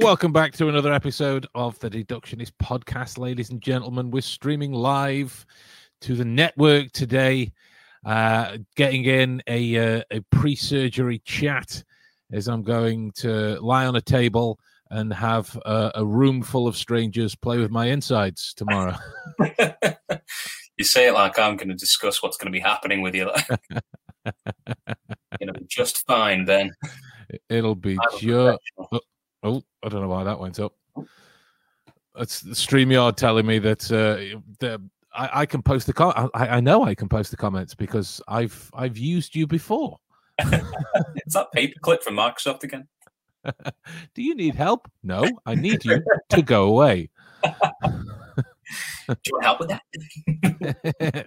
Welcome back to another episode of the Deductionist podcast, ladies and gentlemen. We're streaming live to the network today, uh, getting in a, uh, a pre surgery chat as I'm going to lie on a table and have a, a room full of strangers play with my insides tomorrow. you say it like I'm going to discuss what's going to be happening with you. you know, just fine, Ben. It'll be just. Oh, I don't know why that went up. It's StreamYard telling me that uh, the, I, I, can post the com- I, I know I can post the comments because I've I've used you before. Is that paperclip from Microsoft again? Do you need help? No, I need you to go away. Do you want help with that?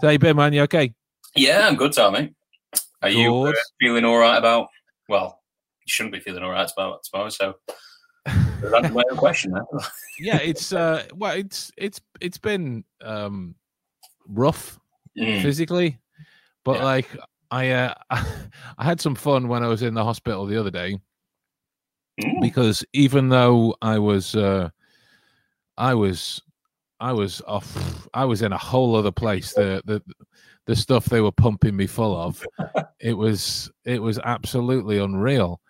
so, you been, man? You okay? Yeah, I'm good, Tommy. Are good. you uh, feeling all right about? Well, shouldn't be feeling all right about tomorrow. So, that's my question. yeah, it's uh, well, it's it's it's been um rough mm. physically, but yeah. like I uh, I had some fun when I was in the hospital the other day mm. because even though I was uh, I was I was off I was in a whole other place the the the stuff they were pumping me full of it was it was absolutely unreal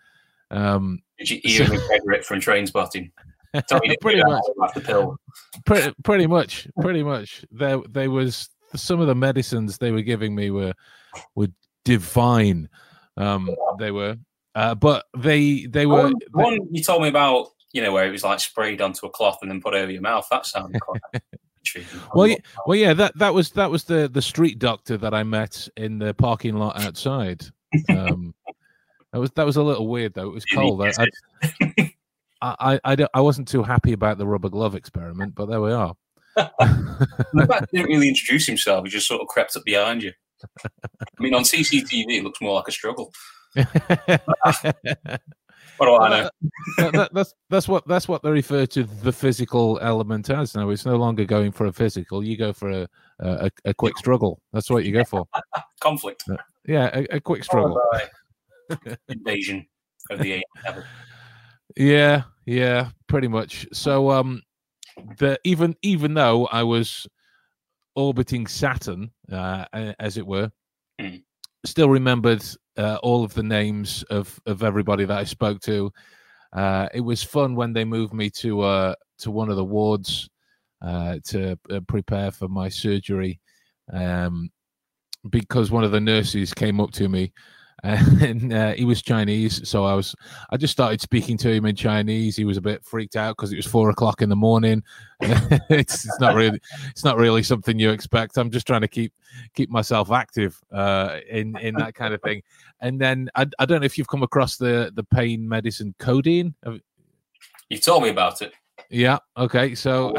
um did you eat so, it from Trainspotting pretty much the pill pretty, pretty much pretty much there there was some of the medicines they were giving me were were divine. Um, they were, uh, but they they were one, one, you told me about. You know where it was like sprayed onto a cloth and then put over your mouth. That sounded quite. well, yeah, well, yeah. That that was that was the the street doctor that I met in the parking lot outside. Um, that was that was a little weird though. It was cold. I, I, I, I, I, wasn't too happy about the rubber glove experiment, but there we are. the fact didn't really introduce himself; he just sort of crept up behind you. I mean, on CCTV, it looks more like a struggle. what do I know? that, that, that's that's what that's what they refer to the physical element as. Now it's no longer going for a physical; you go for a a, a quick struggle. That's what you go for. Conflict. Uh, yeah, a, a quick struggle. Invasion of the Yeah, yeah, pretty much. So, um, the even even though I was orbiting Saturn, uh, as it were, mm. still remembered uh, all of the names of of everybody that I spoke to. Uh, it was fun when they moved me to uh, to one of the wards uh, to uh, prepare for my surgery, um, because one of the nurses came up to me and uh, he was Chinese. So I was, I just started speaking to him in Chinese. He was a bit freaked out because it was four o'clock in the morning. it's, it's, not really, it's not really something you expect. I'm just trying to keep keep myself active uh, in in that kind of thing. And then I, I don't know if you've come across the the pain medicine codeine. You told me about it. Yeah. Okay. So.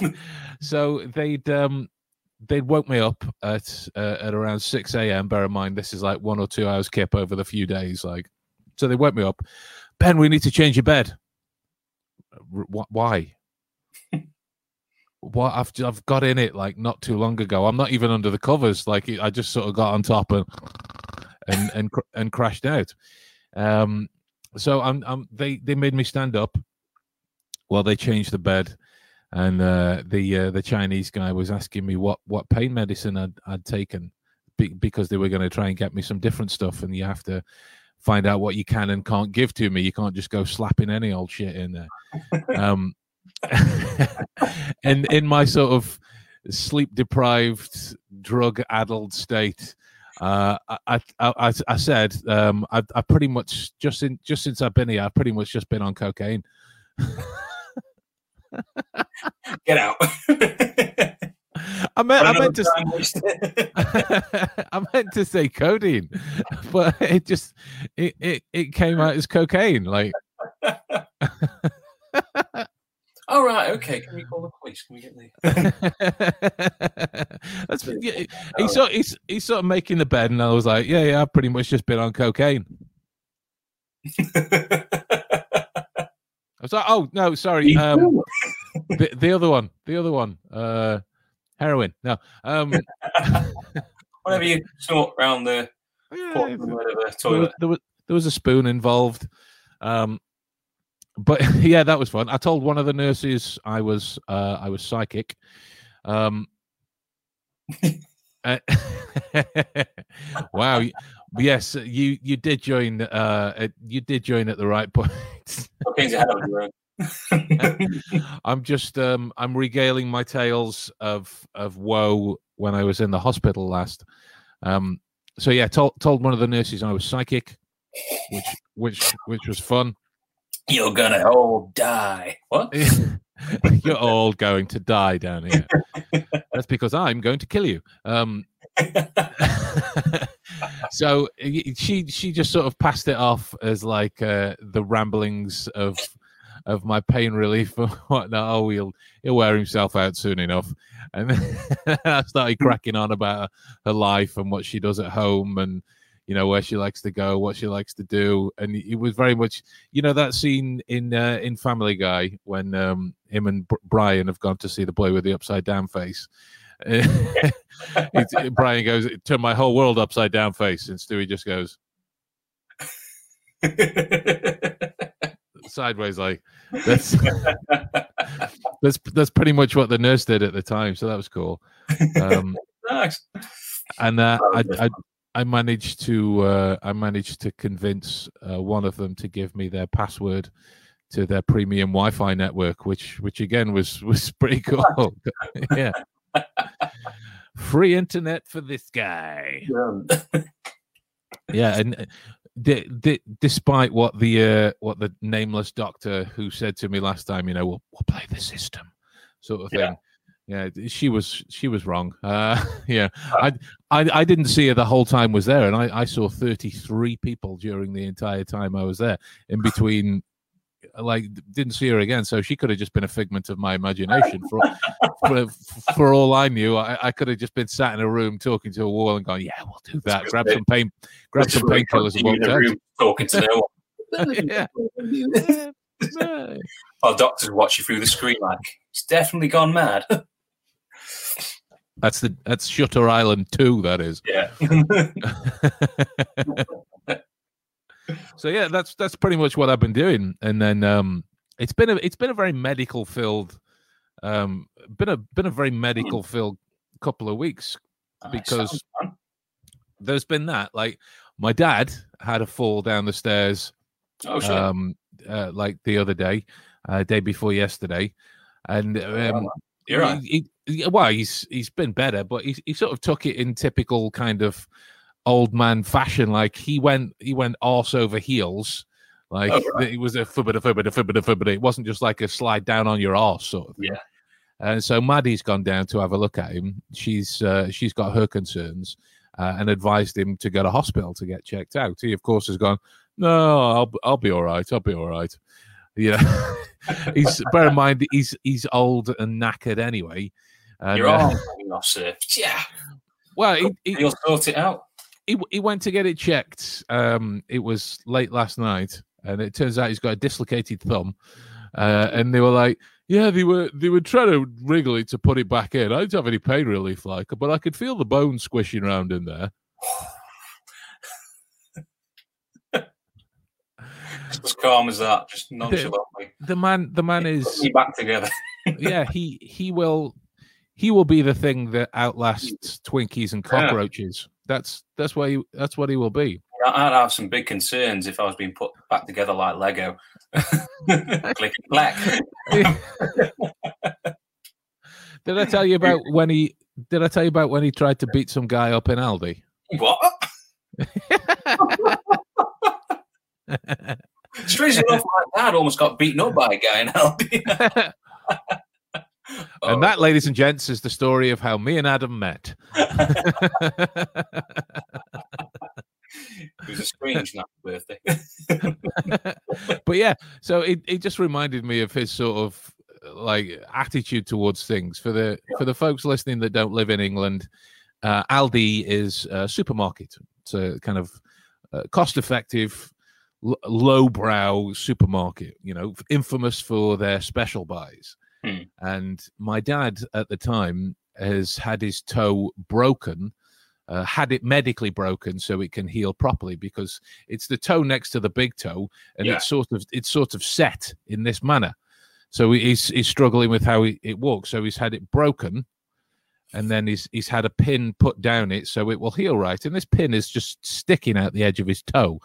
so they'd um they'd woke me up at uh, at around 6 a.m. Bear in mind, this is like one or two hours kip over the few days. Like, so they woke me up. Ben, we need to change your bed. R- why? what I've I've got in it like not too long ago. I'm not even under the covers. Like I just sort of got on top and and and and crashed out. Um, so I'm I'm they they made me stand up. Well, they changed the bed and uh, the uh, the Chinese guy was asking me what what pain medicine I'd, I'd taken be- because they were going to try and get me some different stuff, and you have to find out what you can and can't give to me. You can't just go slapping any old shit in there. um, and in my sort of sleep deprived, drug addled state. Uh, I, I, I, said um, I, I pretty much just in just since I've been here, I've pretty much just been on cocaine. Get out. I meant, I meant to, I meant to say codeine, but it just it, it, it came out as cocaine. Like, all right, okay. Can we call the police? Can we get the? That's yeah, he sort he's he's sort of making the bed, and I was like, yeah, yeah, I've pretty much just been on cocaine. I was like, oh no, sorry. Um, the, the other one, the other one, uh, heroin. No, um, whatever you snort around the yeah, whatever, toilet. There was, there was, there was a spoon involved. Um, but yeah, that was fun. I told one of the nurses I was uh, I was psychic. Um, uh, wow. Yes, you you did join. Uh, you did join at the right point. I'm just um, I'm regaling my tales of of woe when I was in the hospital last. Um, so yeah, told told one of the nurses I was psychic, which which which was fun. You're gonna all die. What? You're all going to die down here. That's because I'm going to kill you. Um, so she she just sort of passed it off as like uh, the ramblings of of my pain relief and whatnot. Oh, he'll he'll wear himself out soon enough. And I started cracking on about her life and what she does at home and you know where she likes to go, what she likes to do, and it was very much you know that scene in uh, in Family Guy when um, him and Brian have gone to see the boy with the upside down face. Brian goes, "Turn my whole world upside down face," and Stewie just goes sideways, like that's that's that's pretty much what the nurse did at the time. So that was cool. Um, nice. And uh, I, I I managed to uh, I managed to convince uh, one of them to give me their password to their premium Wi-Fi network, which which again was was pretty cool. yeah, free internet for this guy. yeah, and uh, despite what the uh, what the nameless doctor who said to me last time, you know, we'll, we'll play the system, sort of thing. Yeah yeah she was she was wrong. Uh yeah. I, I i didn't see her the whole time was there and i i saw 33 people during the entire time i was there in between like didn't see her again so she could have just been a figment of my imagination for for, for all i knew I, I could have just been sat in a room talking to a wall and going yeah we'll do that grab some pain grab some painkillers and walk out talking to no one yeah. While doctors watch you through the screen like he's definitely gone mad that's the that's Shutter Island two. That is. Yeah. So yeah, that's that's pretty much what I've been doing, and then um, it's been a it's been a very medical filled, um, been a been a very medical filled couple of weeks because there's been that like my dad had a fall down the stairs, oh, sure. um, uh, like the other day, uh, day before yesterday, and um, you're right. He, he, well, he's he's been better, but he he sort of took it in typical kind of old man fashion. Like he went he went arse over heels. Like oh, right. it was a fibbida fibbida fibbida fibbida. It wasn't just like a slide down on your arse sort of. Thing. Yeah. And so Maddie's gone down to have a look at him. She's uh, she's got her concerns uh, and advised him to go to hospital to get checked out. He of course has gone. No, I'll I'll be all right. I'll be all right. Yeah, he's bear in mind he's he's old and knackered anyway. And, You're all uh, all Yeah. Well, he, he, will sort it out. He he went to get it checked. Um, it was late last night, and it turns out he's got a dislocated thumb. Uh, and they were like, "Yeah, they were they were trying to wriggle it to put it back in. I didn't have any pain relief, like, but I could feel the bone squishing around in there." as calm as that, just nonchalantly. The, the man, the man is back together. yeah, he he will he will be the thing that outlasts Twinkies and cockroaches. That's that's what he that's what he will be. I'd have some big concerns if I was being put back together like Lego. Click black. did I tell you about when he? Did I tell you about when he tried to beat some guy up in Aldi? What? Strangely enough, my dad almost got beaten up by a guy in Aldi. And that, ladies and gents, is the story of how me and Adam met. It was a strange birthday. but yeah, so it, it just reminded me of his sort of like attitude towards things. For the yeah. for the folks listening that don't live in England, uh, Aldi is a supermarket. It's a kind of uh, cost effective, l- lowbrow supermarket. You know, infamous for their special buys. Hmm. And my dad at the time has had his toe broken uh, had it medically broken so it can heal properly because it's the toe next to the big toe and Yeah. it's sort of it's sort of set in this manner. So he's he's struggling with how he, it walks. So he's had it broken, and then he's he's had a pin put down it so it will heal right. And this pin is just sticking out the edge of his toe.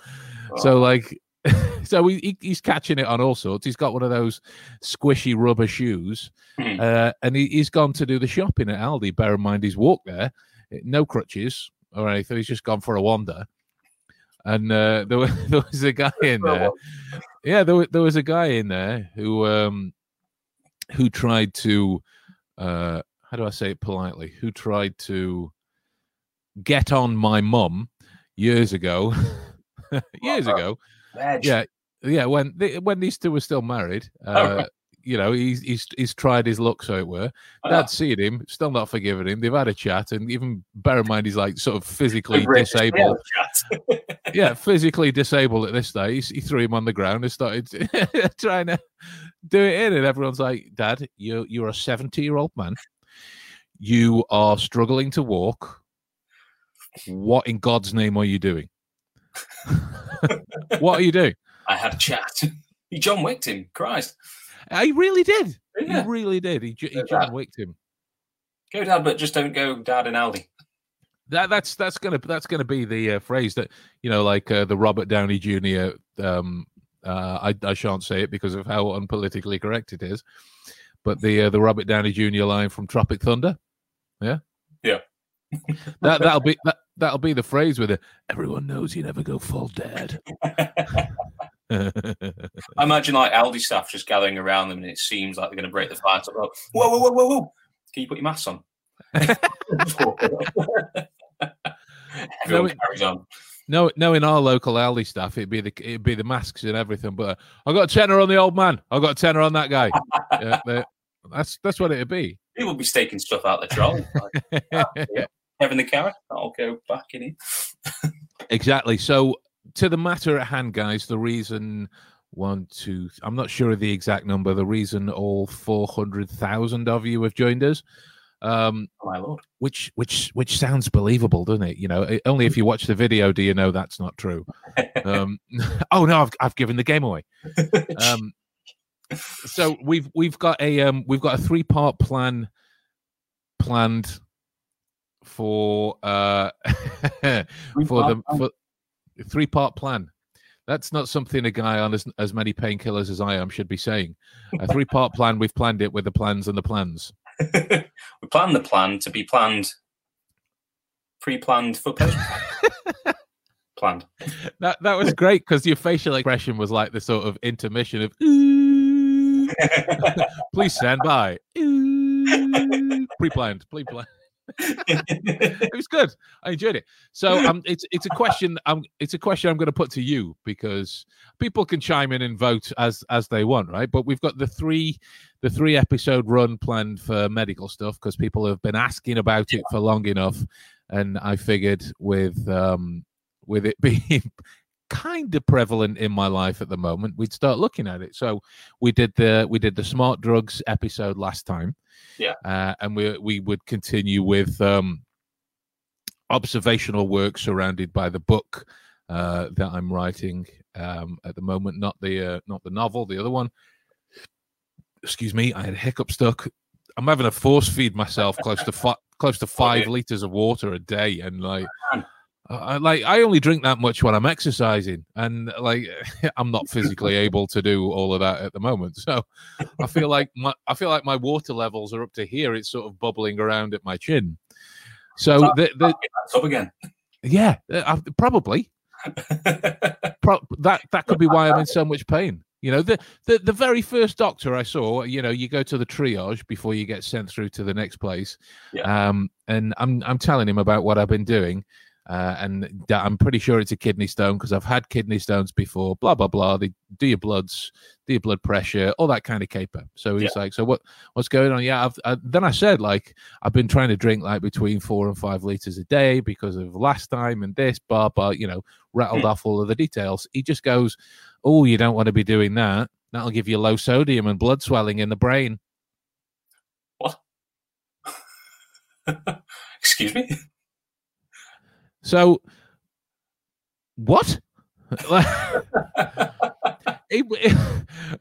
So like, so he, he- he's catching it on all sorts. He's got one of those squishy rubber shoes, Hmm. uh, and he, he's gone to do the shopping at Aldi. Bear in mind, he's walked there, no crutches or anything. He's just gone for a wander. And uh, there, was, there was a guy in there. Yeah, there, there was a guy in there who um, who tried to uh, how do I say it politely? Who tried to get on my mum years ago. years ago, Veg. yeah, yeah. When they, when these two were still married, uh, Oh, right. you know, he's he's he's tried his luck, so it were. Ah, Dad's seen him, still not forgiven him. They've had a chat, and even bear in mind, he's like sort of physically disabled. Yeah, physically disabled at this stage. He threw him on the ground and started trying to do it in, and everyone's like, "Dad, you you're a seventy year old man. You are struggling to walk. What in God's name are you doing? what are you doing?" I had a chat. He John Wicked him. Christ. He really did. Yeah. He really did. He, he John Wicked him. Go dad, but just don't go dad and Aldi. That that's that's gonna that's gonna be the uh, phrase that you know, like uh, the Robert Downey Jr. Um, uh, I I shan't say it because of how unpolitically correct it is, but the uh, the Robert Downey Jr. line from Tropic Thunder, yeah, Yeah. that that'll be that that'll be the phrase with it. Everyone knows you never go full dead. I imagine like Aldi staff just gathering around them, and it seems like they're going to break the fight. Up. Whoa, whoa, whoa, whoa, whoa! Can you put your mask on? Everyone No, carries on. No, no, in our local Aldi staff, it'd be the it'd be the masks and everything. But uh, I got a tenner on the old man. I got a tenner on that guy. that's that's what it'd be. People will be staking stuff out the trolley. Like, yeah. Kevin the carrot. I'll go back in here. Exactly. So, to the matter at hand, guys, the reason one, two, I'm not sure of the exact number. The reason all four hundred thousand of you have joined us, um, Oh, my lord. which which which sounds believable, doesn't it? You know, it- only if you watch the video do you know that's not true. Um, oh no, I've I've given the game away. Um, so we've we've got a um, we've got a three part plan planned for uh for the for three part plan. That's not something a guy on as, as many painkillers as I am should be saying. A three part plan. We've planned it with the plans and the plans. we planned the plan to be planned, pre-planned for post. planned. That that was great because your facial expression was like the sort of intermission of "Ooh, please stand by. Ooh, pre-planned, pre-planned. it was good. I enjoyed it. So um, it's it's a question. Um, it's a question I'm going to put to you because people can chime in and vote as as they want, right? But we've got the three the three episode run planned for medical stuff because people have been asking about it for long enough, and I figured with um with it being kind of prevalent in my life at the moment, we'd start looking at it. So we did the we did the smart drugs episode last time. Yeah. Uh, and we we would continue with um observational work surrounded by the book uh that I'm writing um at the moment, not the uh, not the novel, the other one. Excuse me, I had a hiccup stuck. I'm having to force feed myself close to fi- close to five dear. liters of water a day, and like. I, like I only drink that much when I'm exercising, and like I'm not physically able to do all of that at the moment. So I feel like my I feel like my water levels are up to here. It's sort of bubbling around at my chin. So the, the That's up again. yeah, uh, I- probably pro- that that could be why I'm in so much pain. You know, the, the the very first doctor I saw, you know, you go to the triage before you get sent through to the next place. Yeah. Um, and I'm I'm telling him about what I've been doing, uh, and that I'm pretty sure it's a kidney stone because I've had kidney stones before. Blah blah blah. They do your bloods, do your blood pressure, all that kind of caper. So he's like, so what what's going on? Yeah. I've, uh, then I said like I've been trying to drink like between four and five liters a day because of last time and this, blah blah. You know, rattled Hmm. off all of the details. He just goes, "Oh, you don't want to be doing that. That'll give you low sodium and blood swelling in the brain." What? Excuse me. So, what? it, it,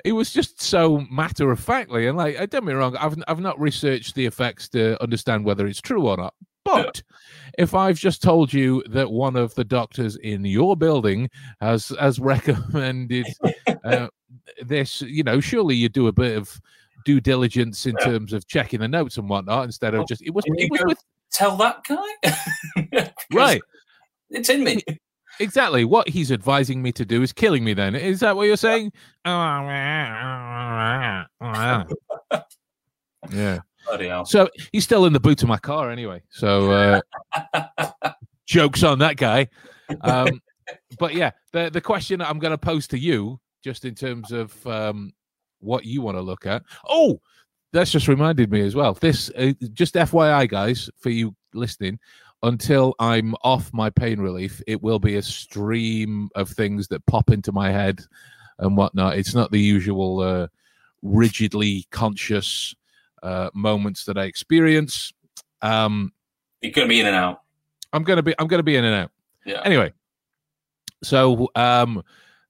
it, was just so matter of factly, and like, don't me wrong, I've I've not researched the effects to understand whether it's true or not. But if I've just told you that one of the doctors in your building has has recommended uh, this, you know, surely you do a bit of due diligence in yeah. terms of checking the notes and whatnot instead of just it was it was with tell that guy right it's in me. Exactly. What he's advising me to do is killing me then. Is that what you're saying? Yeah. So he's still in the boot of my car anyway. So uh, jokes on that guy. Um, but yeah the the question i'm going to pose to you just in terms of um, what you want to look at. Oh, that's just reminded me as well. This, uh, just FYI, guys, for you listening, until I'm off my pain relief, it will be a stream of things that pop into my head and whatnot. It's not the usual uh, rigidly conscious uh, moments that I experience. Um, You're to be in and out. I'm going to be. I'm going to be in and out. Yeah. Anyway, so um,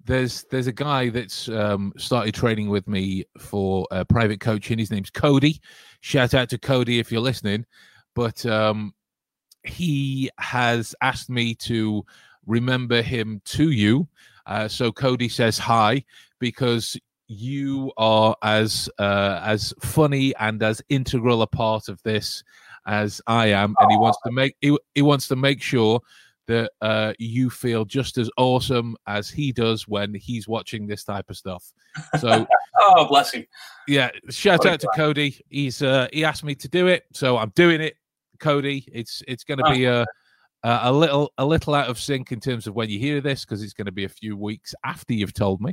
there's there's a guy that's um, started training with me for uh, private coaching. His name's Cody. Shout out to Cody if you're listening. But um, he has asked me to remember him to you. Uh, so Cody says hi because you are as uh, as funny and as integral a part of this as I am, and he wants to make he, he wants to make sure that uh, you feel just as awesome as he does when he's watching this type of stuff. So, oh, bless him. Yeah, shout what out to Cody. He's uh, he asked me to do it, so I'm doing it. Cody, it's it's going to oh. be a a little a little out of sync in terms of when you hear this because it's going to be a few weeks after you've told me.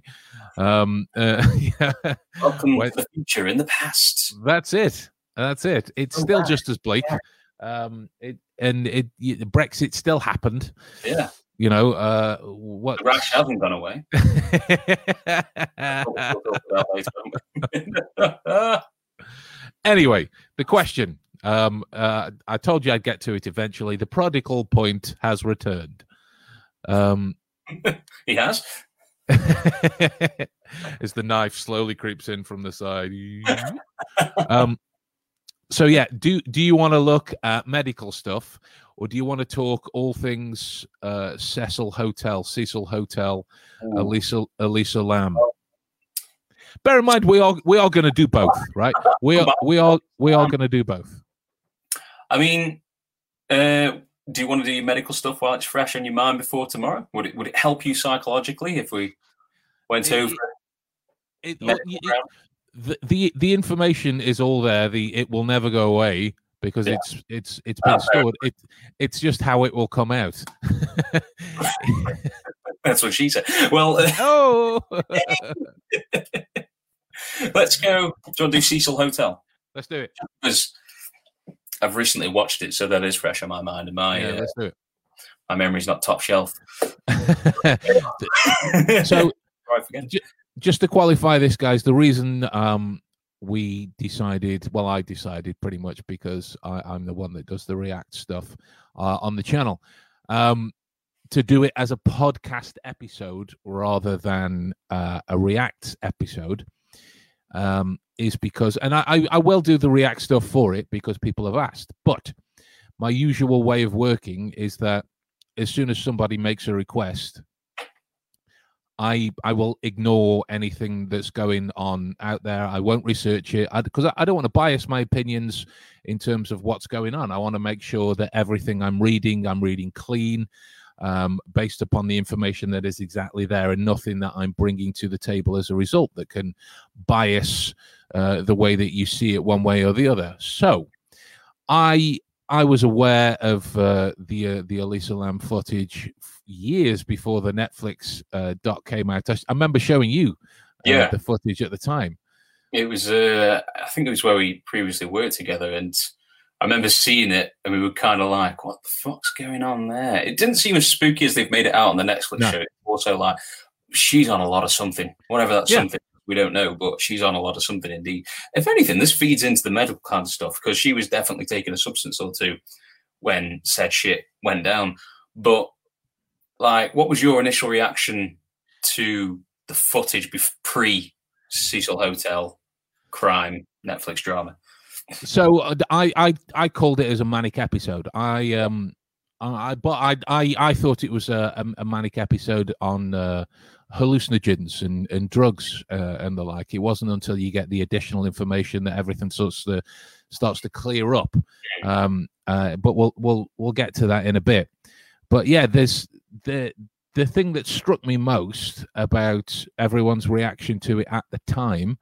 Um, uh, yeah. Welcome when, to the future in the past. That's it. That's it. It's oh, still wow. just as bleak. Yeah. Um, it, and it, it, Brexit still happened. Yeah. You know, uh, what the rash hasn't gone away. anyway, the question. Um, uh, I told you I'd get to it eventually. The prodigal point has returned. Um, he has. as the knife slowly creeps in from the side. um, so yeah, do do you want to look at medical stuff, or do you want to talk all things uh, Cecil Hotel, Cecil Hotel, Ooh. Elisa Elisa Lam? Bear in mind, we are we are going to do both, right? We are we are we are going to do both. I mean, uh, do you want to do your medical stuff while it's fresh on your mind before tomorrow? Would it would it help you psychologically if we went it, over? It, it, the, the the information is all there. The it will never go away because yeah. it's it's it's been stored. It it's just how it will come out. That's what she said. Well, oh, let's go. Do you want to do Cecil Hotel? Let's do it. Because I've recently watched it, so that is fresh on my mind. And my yeah, uh, let's do it. My memory's not top shelf. so, just to qualify this, guys, the reason um, we decided, well, I decided pretty much because I, am the one that does the React stuff uh, on the channel, um, to do it as a podcast episode rather than uh, a React episode. Um, is because, and I, I will do the React stuff for it because people have asked, but my usual way of working is that as soon as somebody makes a request, I I will ignore anything that's going on out there. I won't research it because I, I, I, don't want to bias my opinions in terms of what's going on. I want to make sure that everything I'm reading, I'm reading clean, um, based upon the information that is exactly there, and nothing that I'm bringing to the table as a result that can bias uh, the way that you see it one way or the other. So, I I was aware of uh, the uh, the Elisa Lam footage years before the Netflix uh, doc came out. I, I remember showing you uh, yeah. the footage at the time. It was, uh, I think it was where we previously worked together, and I remember seeing it, and we were kind of like, "What the fuck's going on there?" It didn't seem as spooky as they've made it out on the Netflix no. show. It's also like she's on a lot of something, whatever that yeah. something we don't know, but she's on a lot of something indeed. If anything, this feeds into the medical kind of stuff because she was definitely taking a substance or two when said shit went down. But like, what was your initial reaction to the footage pre Cecil Hotel crime Netflix drama? So uh, I I I called it as a manic episode. I um I but I I I thought it was a, a manic episode on uh, hallucinogens and and drugs uh, and the like. It wasn't until you get the additional information that everything starts to starts to clear up. Um, uh, but we'll we'll we'll get to that in a bit. But yeah, there's the the thing that struck me most about everyone's reaction to it at the time,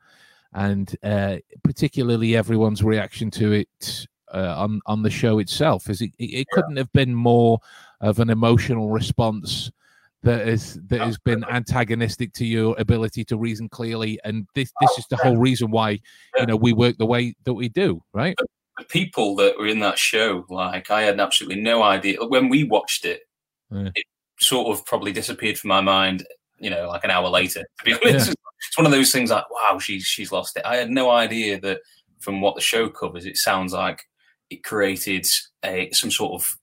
and uh, particularly everyone's reaction to it uh, on on the show itself, is it, it couldn't have been more of an emotional response that is that has been antagonistic to your ability to reason clearly and this this is the whole reason why you know we work the way that we do right? The people that were in that show like i had absolutely no idea when we watched it yeah. it sort of probably disappeared from my mind you know like an hour later to be honest yeah. it's one of those things like wow she's she's lost it i had no idea that from what the show covers it sounds like it created a some sort of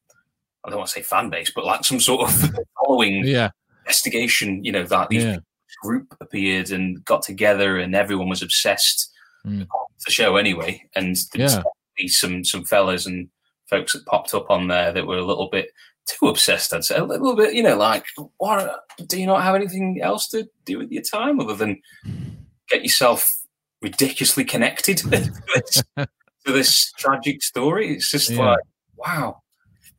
I don't want to say fan base, but like some sort of following yeah. investigation, you know, that these yeah. group appeared and got together and everyone was obsessed mm. the show anyway. And yeah. some some fellas and folks that popped up on there that were a little bit too obsessed, I'd say. A little bit, you know, like, what do you not have anything else to do with your time other than get yourself ridiculously connected to, this, to this tragic story? It's just yeah. like, wow.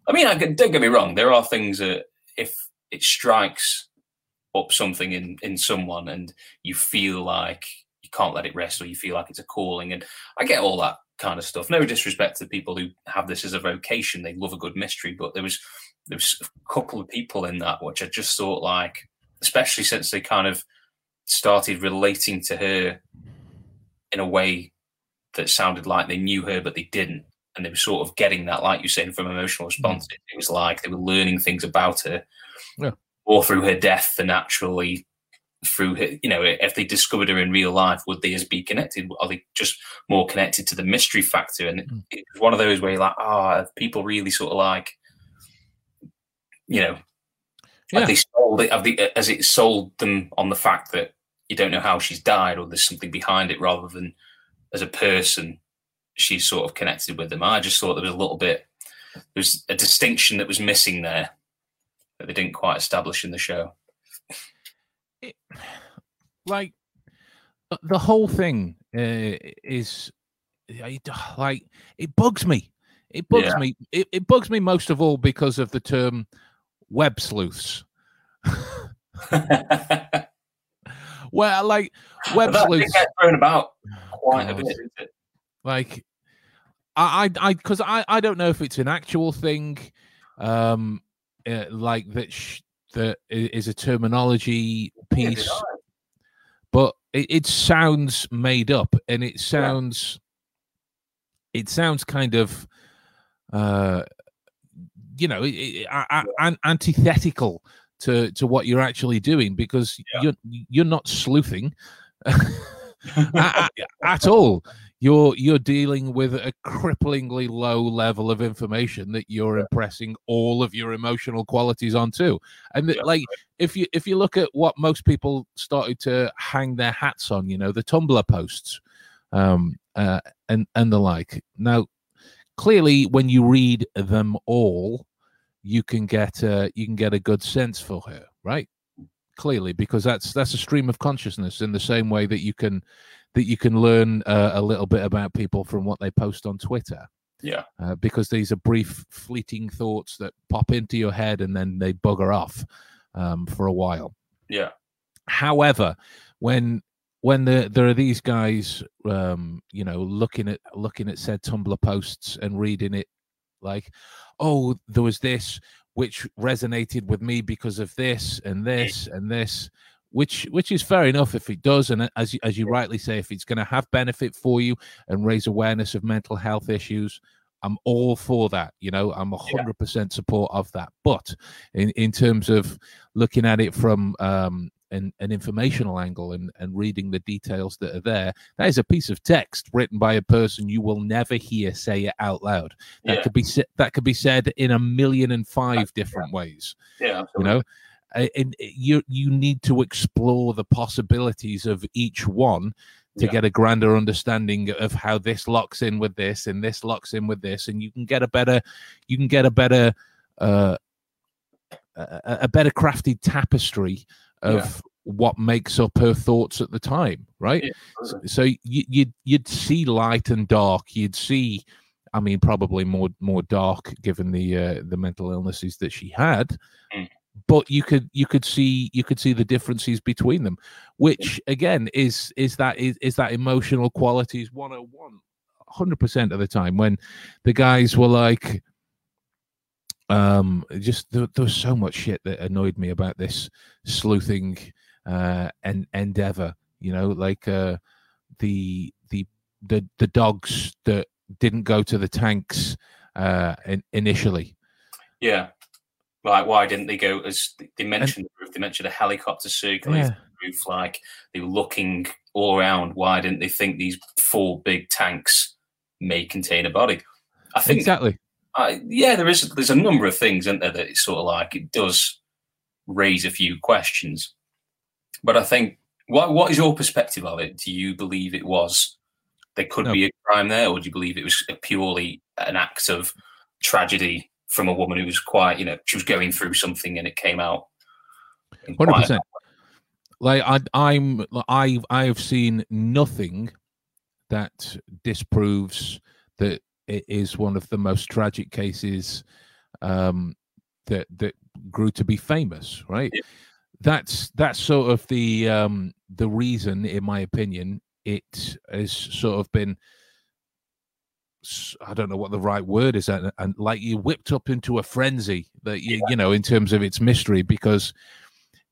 I mean, I, don't get me wrong. There are things that if it strikes up something in in someone, and you feel like you can't let it rest, or you feel like it's a calling, and I get all that kind of stuff. No disrespect to people who have this as a vocation; they love a good mystery. But there was there was a couple of people in that which I just thought like, especially since they kind of started relating to her in a way that sounded like they knew her, but they didn't and they were sort of getting that, like you said, from emotional mm. responses. Mm. It was like they were learning things about her, yeah. or through her death and actually through her. You know, if they discovered her in real life, would they as be connected? Are they just more connected to the mystery factor? And mm. it, was one of those where you're like, ah, oh, people really sort of like, you know, yeah. they sold it, have they, as it sold them on the fact that you don't know how she's died or there's something behind it rather than as a person she's sort of connected with them. I just thought there was a little bit, there was a distinction that was missing there that they didn't quite establish in the show. It, like the whole thing uh, is like it bugs me. It bugs yeah. me. It, it bugs me most of all because of the term web sleuths. well, like web sleuths get thrown about quite a bit. Like I, I, because I, I, don't know if it's an actual thing, um, uh, like that, sh- that is a terminology piece, yeah, but it, it, sounds made up, and it sounds, yeah. it sounds kind of, uh, you know, it, it, yeah. antithetical to to what you're actually doing because you're you're not sleuthing at, at all you're you're dealing with a cripplingly low level of information that you're yeah. impressing all of your emotional qualities onto and yeah. like if you if you look at what most people started to hang their hats on you know the tumblr posts um uh, and and the like now clearly when you read them all you can get a, you can get a good sense for her right clearly because that's that's a stream of consciousness in the same way that you can that you can learn uh, a little bit about people from what they post on Twitter. Yeah. Uh, because these are brief, fleeting thoughts that pop into your head and then they bugger off um, for a while. Yeah. However, when when the, there are these guys, um, you know, looking at looking at said Tumblr posts and reading it, like, oh, there was this which resonated with me because of this and this and this which which is fair enough if it does and as as you rightly say if it's going to have benefit for you and raise awareness of mental health issues i'm all for that you know i'm 100% support of that but in in terms of looking at it from um an, an informational angle and, and reading the details that are there, that is a piece of text written by a person you will never hear say it out loud. That Yeah. could be that could be said in a million and five different ways. Yeah, You know, and you you need to explore the possibilities of each one to Yeah. get a grander understanding of how this locks in with this and this locks in with this, and you can get a better you can get a better uh, a, a better crafted tapestry of Yeah. what makes up her thoughts at the time, right? Yeah. So you, you'd you'd see light and dark. You'd see, I mean, probably more more dark given the uh, the mental illnesses that she had. Mm. But you could you could see you could see the differences between them, which again is is that is, is that emotional qualities 101 100% of the time when the guys were like um just there, there was so much shit that annoyed me about this sleuthing uh and endeavor you know like uh the the the the dogs that didn't go to the tanks uh in, initially Yeah. Like, why didn't they go as they mentioned? the roof, they mentioned a helicopter circulating Yeah. the roof. Like they were looking all around. Why didn't they think these four big tanks may contain a body? I think, exactly I, yeah, there is. There's a number of things, isn't there, that it's sort of like it does raise a few questions. But I think, what what is your perspective of it? Do you believe it was there could No. be a crime there, or do you believe it was purely an act of tragedy from a woman who was quite, you know, she was going through something and it came out. Hundred percent. Like I, I'm, I, I have seen nothing that disproves that it is one of the most tragic cases um, that that grew to be famous. Right. Yeah. That's that's sort of the um, the reason, in my opinion, it has sort of been. I don't know what the right word is, and, and like you whipped up into a frenzy that you, you know, in terms of its mystery, because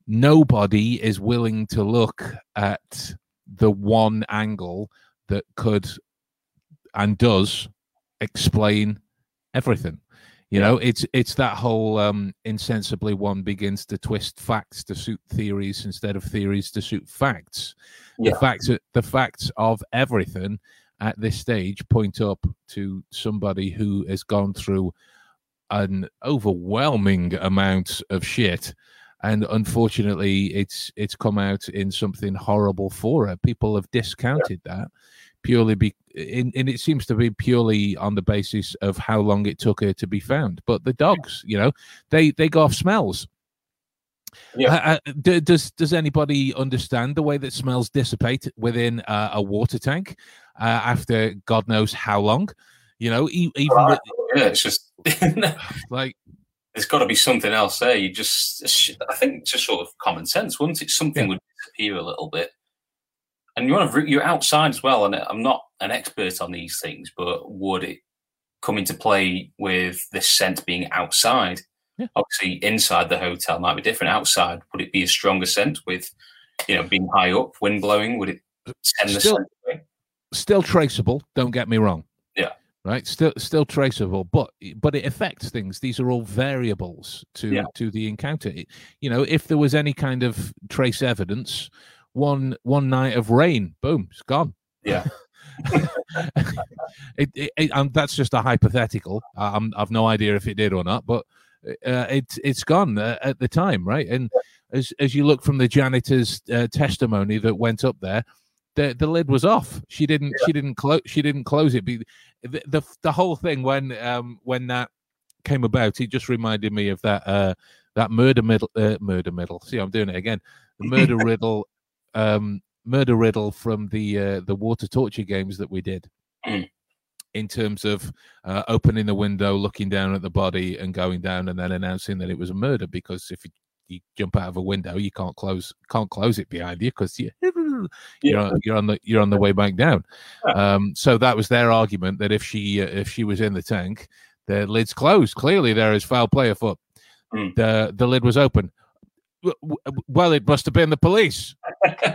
nobody is willing to look at the one angle that could and does explain everything. You know it's it's that whole um insensibly one begins to twist facts to suit theories instead of theories to suit facts. Yeah. the facts the facts of everything at this stage point up to somebody who has gone through an overwhelming amount of shit and unfortunately it's it's come out in something horrible for her. People have discounted that purely be in, and it seems to be purely on the basis of how long it took her to be found but the dogs you know they they go off smells Yeah. Uh, uh, does does anybody understand the way that smells dissipate within uh, a water tank uh, after god knows how long you know even with, Yeah, it's just like there's got to be something else there. You just, I think, it's just sort of common sense, wouldn't it? Something Yeah. would disappear a little bit, and you want to, you're outside as well. And I'm not an expert on these things, but would it come into play with this scent being outside? Yeah. Obviously, inside the hotel might be different. Outside, would it be a stronger scent with, you know, being high up, wind blowing? Would it send the Still- scent away? still traceable don't get me wrong Yeah. right still still traceable but but it affects things these are all variables to Yeah. to the encounter It- you know if there was any kind of trace evidence one one night of rain boom it's gone Yeah. it, it, it- um, that's just a hypothetical I- I'm, i've no idea if it did or not but uh, it's it's gone uh, at the time right and as as you look from the janitor's uh, testimony that went up there the the lid was off. She didn't she didn't close she didn't close it. The, the the whole thing when um when that came about, it just reminded me of that uh that murder middle uh, murder middle. See, I'm doing it again. The murder riddle um murder riddle from the uh, the water torture games that we did. In terms of uh, opening the window, looking down at the body, and going down, and then announcing that it was a murder. Because if you, you jump out of a window, you can't close can't close it behind you because you you're on, you're on the you're on the way back down. Um, so that was their argument that if she uh, if she was in the tank, the lid's closed. Clearly, there is foul play afoot. Mm. The the lid was open. Well, it must have been the police.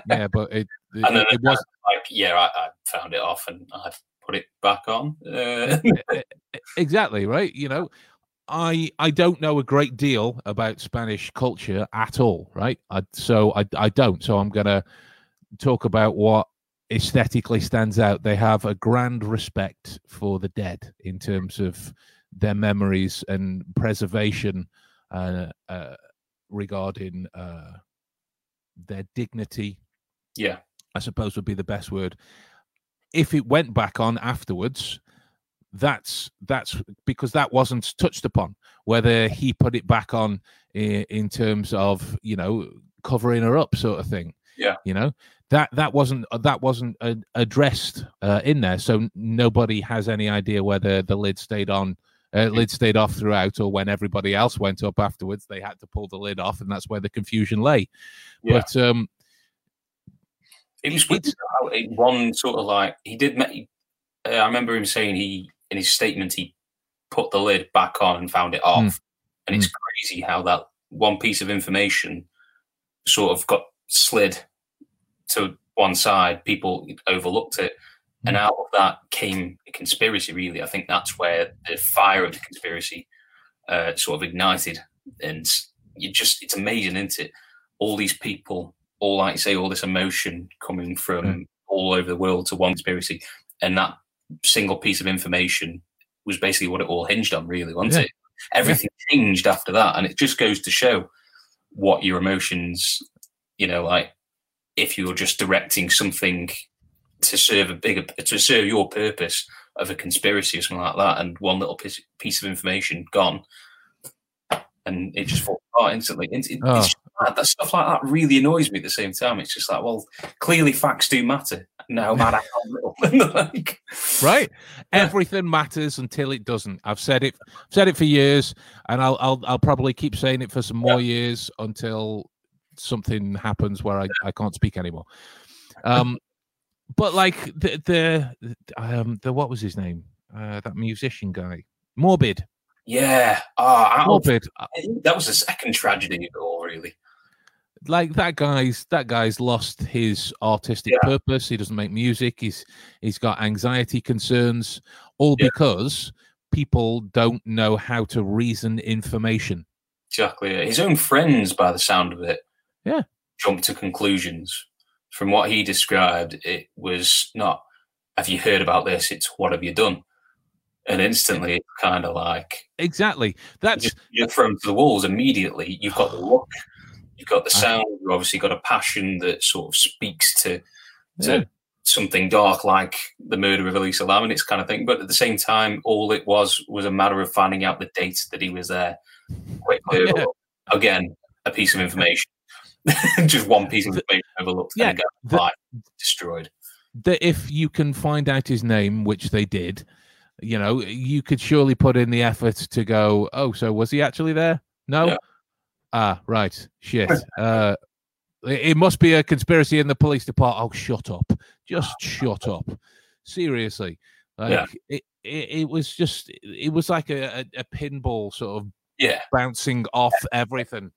Yeah, but it it, And then it was like, yeah, I, I found it off and I put it back on. Uh, exactly right. You know, I I don't know a great deal about Spanish culture at all, right? I, so I I don't. So I'm gonna talk about what aesthetically stands out. They have a grand respect for the dead in terms of their memories and preservation uh, uh, regarding uh, their dignity. Yeah, I suppose would be the best word. If it went back on afterwards, that's that's because that wasn't touched upon whether he put it back on in, in terms of you know covering her up sort of thing yeah you know that that wasn't that wasn't uh, addressed uh, in there so nobody has any idea whether the lid stayed on uh, lid stayed off throughout or when everybody else went up afterwards they had to pull the lid off and that's where the confusion lay yeah. but um it was weird one sort of like he did uh, i remember him saying he in his statement, he put the lid back on and found it off. Mm. And it's mm. crazy how that one piece of information sort of got slid to one side. People overlooked it. And out of that came a conspiracy, really. I think that's where the fire of the conspiracy uh, sort of ignited. And you just, it's amazing, isn't it? All these people, all like you say, all this emotion coming from mm. all over the world to one conspiracy. And that single piece of information was basically what it all hinged on, really, wasn't yeah. it? Everything yeah. changed after that, and it just goes to show what your emotions, you know, like if you're just directing something to serve a bigger, to serve your purpose of a conspiracy or something like that, and one little piece, piece of information gone, and it just falls apart instantly. It, it, oh. that stuff like that really annoys me at the same time. It's just like, well, clearly facts do matter no matter how little. like, right? Everything matters until it doesn't. I've said it. I've said it for years, and I'll I'll, I'll probably keep saying it for some more yeah. years until something happens where I, I can't speak anymore. Um, but like the the um the what was his name? Uh, that musician guy, Morbid. Yeah. Oh, Morbid. that was the second tragedy of it all, really like that guy's that guy's lost his artistic yeah. purpose. He doesn't make music. He's he's got anxiety concerns, all yeah. because people don't know how to reason information. Exactly. His own friends, by the sound of it, yeah, jump to conclusions. From what he described, it was not. Have you heard about this? It's what have you done? And instantly, it's kind of like exactly that's you're thrown to the walls immediately. You've got the ah. look You've got the ah. sound. You've obviously got a passion that sort of speaks to to yeah. something dark like the murder of Elisa Lam and it's kind of thing. But at the same time, all it was was a matter of finding out the date that he was there. Oh, yeah. Again, a piece of information. Just one piece of information overlooked yeah, and the, destroyed. That if you can find out his name, which they did, you know, you could surely put in the effort to go, oh, so was he actually there? No. Ah, right. Shit. Uh, it must be a conspiracy in the police department. Oh, shut up. Just shut up. Seriously. Like, yeah. it, it, it was just, it was like a, a, a pinball sort of yeah. bouncing off everything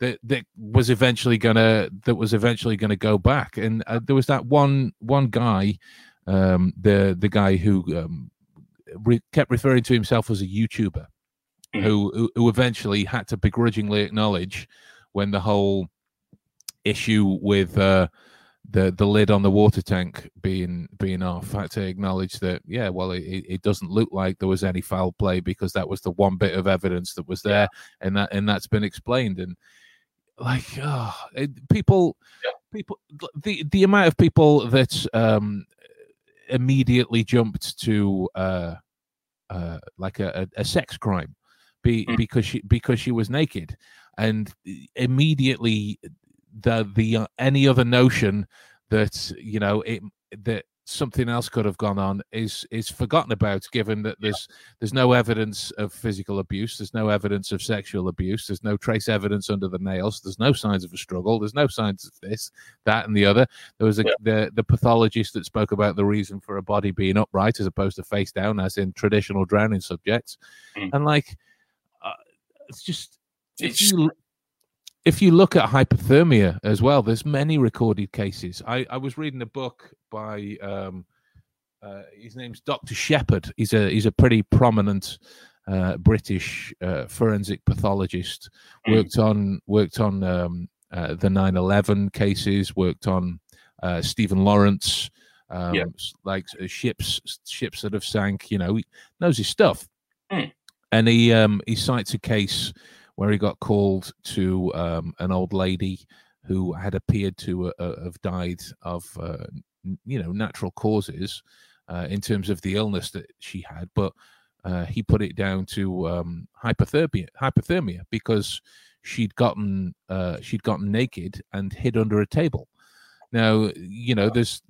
that that was eventually gonna that was eventually gonna go back and uh, there was that one one guy um the the guy who um re- kept referring to himself as a youtuber mm. who, who eventually had to begrudgingly acknowledge when the whole issue with uh, the the lid on the water tank being being off had to acknowledge that yeah well it, it doesn't look like there was any foul play because that was the one bit of evidence that was there yeah. and that and that's been explained and like oh, it, people yeah. people the the amount of people that um immediately jumped to uh uh like a, a sex crime be, mm. because she because she was naked, and immediately the the uh, any other notion that you know it that something else could have gone on is is forgotten about given that there's there's no evidence of physical abuse there's no evidence of sexual abuse there's no trace evidence under the nails there's no signs of a struggle there's no signs of this that and the other there was a, yeah. the the pathologist that spoke about the reason for a body being upright as opposed to face down as in traditional drowning subjects mm. and like it's just it's you, if you look at hypothermia as well, there's many recorded cases. I, I was reading a book by um, uh, his name's Dr. Shepherd. He's a he's a pretty prominent uh, British uh, forensic pathologist, hmm. worked on worked on um, uh, the 9/11 cases, worked on uh, Stephen Lawrence, um, yeah. like uh, ships ships that have sank. You know, he knows his stuff, mm. and he um, he cites a case where he got called to um, an old lady who had appeared to uh, have died of you know natural causes in terms of the illness that she had, but uh, he put it down to um, hypothermia, hypothermia because she'd gotten uh, she'd gotten naked and hid under a table. Now you know there's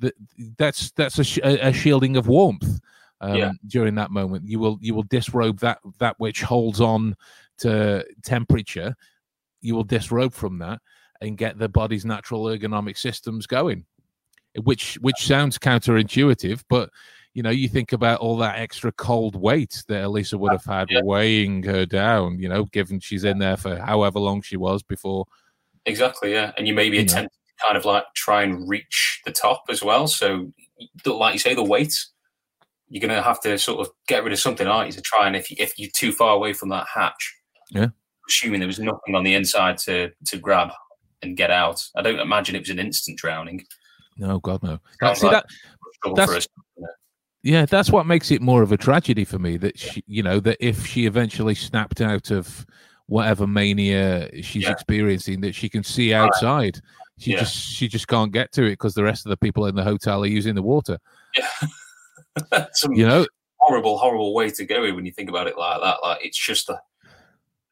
that's that's a, sh- a, shielding of warmth um, yeah. during that moment. You will you will disrobe that that which holds on to temperature. You will disrobe from that and get the body's natural ergonomic systems going, which which sounds counterintuitive, but you know, you think about all that extra cold weight that Elisa would uh, have had yeah. weighing her down, you know, given she's in there for however long she was before. Exactly, yeah. And you maybe attempt to kind of like try and reach the top as well. So, like you say, the weight, you're going to have to sort of get rid of something, aren't you, to try and if, you, if you're too far away from that hatch, yeah, assuming there was nothing on the inside to, to grab and get out. I don't imagine it was an instant drowning. No, God, no. That, see, like that, that's, yeah, that's what makes it more of a tragedy for me. That she, you know, that if she eventually snapped out of whatever mania she's yeah. experiencing, that she can see outside. She yeah. just she just can't get to it because the rest of the people in the hotel are using the water. Yeah, you know, horrible, horrible way to go when you think about it like that. Like it's just a,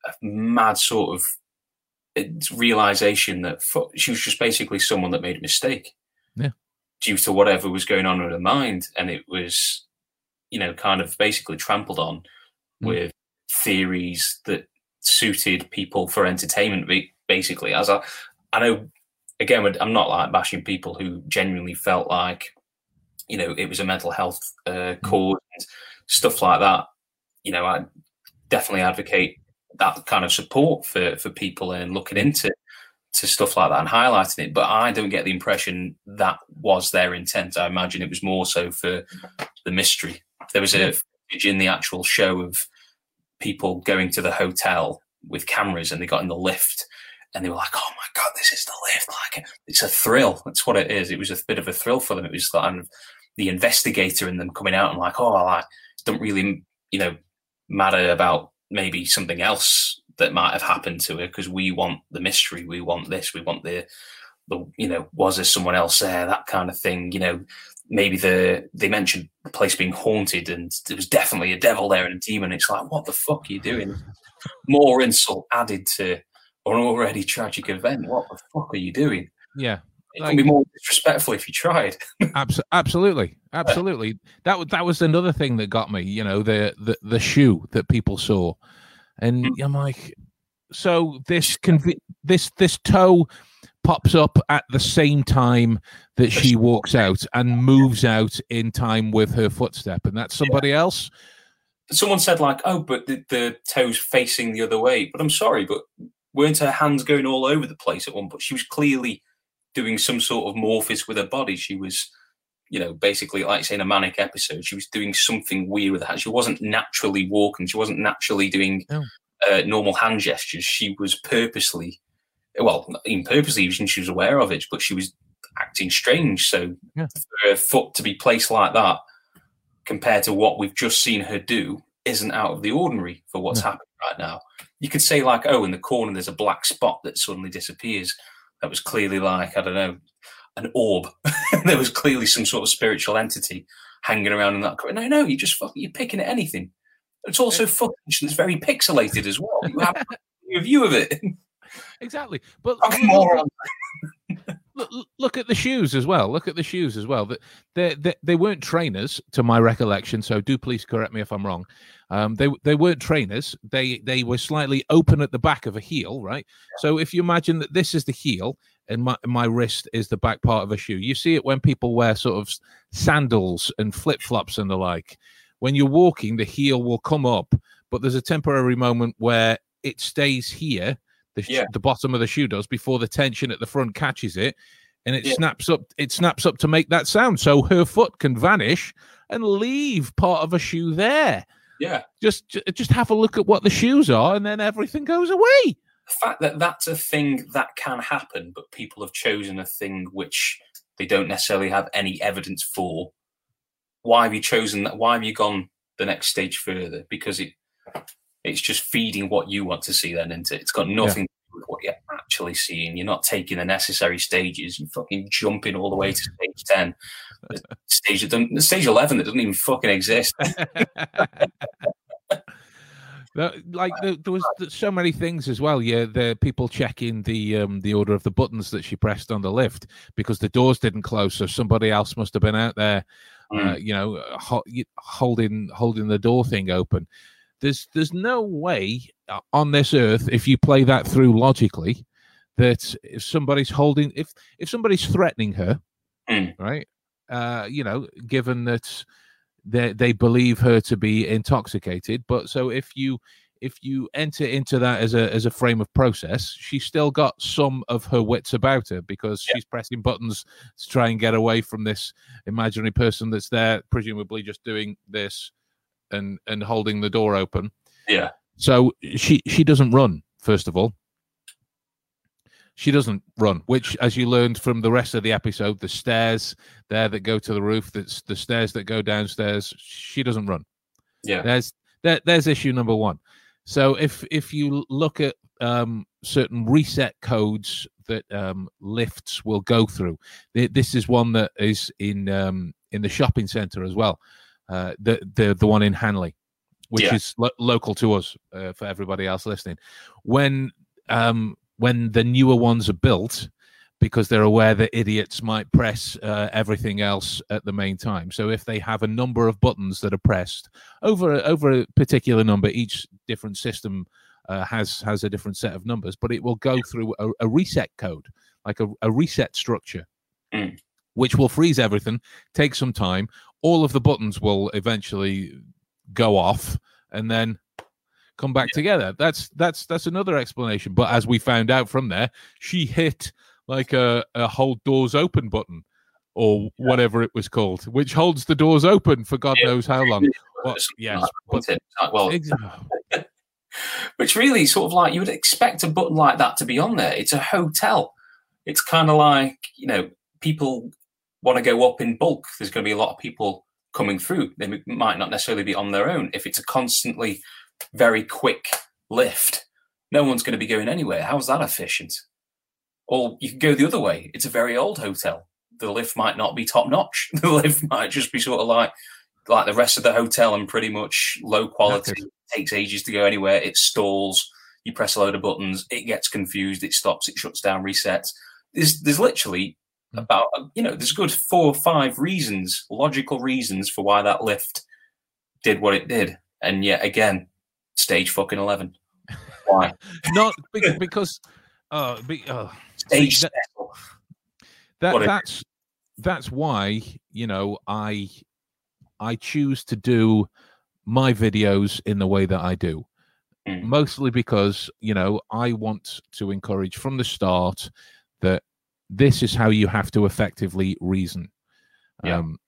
a mad sort of realization that she was just basically someone that made a mistake. Yeah due to whatever was going on in her mind, and it was, you know, kind of basically trampled on mm. with theories that suited people for entertainment. Basically, as I, I know, again, I'm not like bashing people who genuinely felt like, you know, it was a mental health uh, mm. cause and stuff like that. You know, I definitely advocate that kind of support for for people and looking into to stuff like that and highlighting it. But I don't get the impression that was their intent. I imagine it was more so for the mystery. There was a in the actual show of people going to the hotel with cameras and they got in the lift and they were like, "Oh my god, this is the lift!" Like it's a thrill. That's what it is. It was a bit of a thrill for them. It was kind of the investigator in them coming out and like, "Oh, I like, don't really, you know, matter about maybe something else that might have happened to her because we want the mystery, we want this, we want the the you know was there someone else there that kind of thing you know. Maybe the they mentioned the place being haunted and there was definitely a devil there and a demon. It's like what the fuck are you doing? More insult added to an already tragic event. What the fuck are you doing? Yeah it like, be more disrespectful if you tried. Abs- absolutely absolutely that that was another thing that got me you know the the, the shoe that people saw and mm. I'm like, so this conv- this this toe pops up at the same time that she walks out and moves out in time with her footstep, and that's somebody yeah. else. Someone said like, "Oh, but the, the toe's facing the other way." But I'm sorry, but weren't her hands going all over the place at one point? She was clearly doing some sort of morphis with her body. She was you know, basically, like say in a manic episode, she was doing something weird with her. She wasn't naturally walking. She wasn't naturally doing oh. uh, normal hand gestures. She was purposely, well, in purposely, even she was aware of it, but she was acting strange. So yeah. for her foot to be placed like that, compared to what we've just seen her do, isn't out of the ordinary for what's yeah. happening right now. You could say like, oh, in the corner there's a black spot that suddenly disappears. That was clearly like I don't know an orb. there was clearly some sort of spiritual entity hanging around in that. No, no, you just fucking you're picking at anything. It's also footage that's very pixelated as well. You have a view of it. Exactly, but look, look, at the shoes as well. Look at the shoes as well. They, they they weren't trainers, to my recollection. So do please correct me if I'm wrong. Um, they they weren't trainers. They they were slightly open at the back of a heel, right? So if you imagine that this is the heel, and my my wrist is the back part of a shoe. You see it when people wear sort of sandals and flip flops and the like. When you're walking, the heel will come up, but there's a temporary moment where it stays here. The, yeah. the bottom of the shoe does before the tension at the front catches it, and it yeah. snaps up. It snaps up to make that sound, so her foot can vanish and leave part of a shoe there. Yeah. Just just have a look at what the shoes are, and then everything goes away. The fact that that's a thing that can happen, but people have chosen a thing which they don't necessarily have any evidence for. Why have you chosen that? Why have you gone the next stage further? Because it it's just feeding what you want to see. Then, into it? It's got nothing yeah. to do with what you're actually seeing. You're not taking the necessary stages. You're fucking jumping all the way to stage ten, stage stage eleven that doesn't even fucking exist. like there, there, was so many things as well. Yeah, the people checking the um, the order of the buttons that she pressed on the lift because the doors didn't close, so somebody else must have been out there, mm. uh, you know, ho- holding holding the door thing open. There's there's no way uh, on this earth if you play that through logically that if somebody's holding if if somebody's threatening her, mm. right? Uh, you know, given that they they believe her to be intoxicated. But so if you if you enter into that as a as a frame of process, she's still got some of her wits about her because yeah. she's pressing buttons to try and get away from this imaginary person that's there, presumably just doing this and and holding the door open. Yeah. So she she doesn't run first of all she doesn't run, which, as you learned from the rest of the episode, the stairs there that go to the roof, that's the stairs that go downstairs, she doesn't run. Yeah. There's there, there's issue number one. So if if you look at um, certain reset codes that um, lifts will go through, this is one that is in um, in the shopping center as well. Uh, the the the one in Hanley, which yeah. is lo- local to us uh, for everybody else listening. When um, when the newer ones are built because they're aware that idiots might press uh, everything else at the main time. So if they have a number of buttons that are pressed over over a particular number, each different system uh, has has a different set of numbers, but it will go through a, a reset code, like a, a reset structure, mm. which will freeze everything, take some time. All of the buttons will eventually go off, and then come back yeah. together. That's that's that's another explanation. But as we found out from there, she hit like a, a hold doors open button or yeah. whatever it was called, which holds the doors open for God yeah. knows how long. Well, yes, but, uh, well, which really sort of like you would expect a button like that to be on there. It's a hotel. It's kind of like you know people want to go up in bulk. There's going to be a lot of people coming through. They might not necessarily be on their own. If it's a constantly very quick lift, no one's going to be going anywhere. How's that efficient? Or you can go the other way. It's a very old hotel. The lift might not be top notch. The lift might just be sort of like like the rest of the hotel and pretty much low quality. It takes ages to go anywhere. It stalls. You press a load of buttons. It gets confused. It stops. It shuts down. Resets. There's there's literally hmm. about you know there's good four or five reasons, logical reasons for why that lift did what it did. And yet again, stage fucking 11. Why? Not because uh, be, uh stage that, that that's that's why you know I I choose to do my videos in the way that I do. Mm. Mostly because, you know, I want to encourage from the start that this is how you have to effectively reason. Yeah. Um,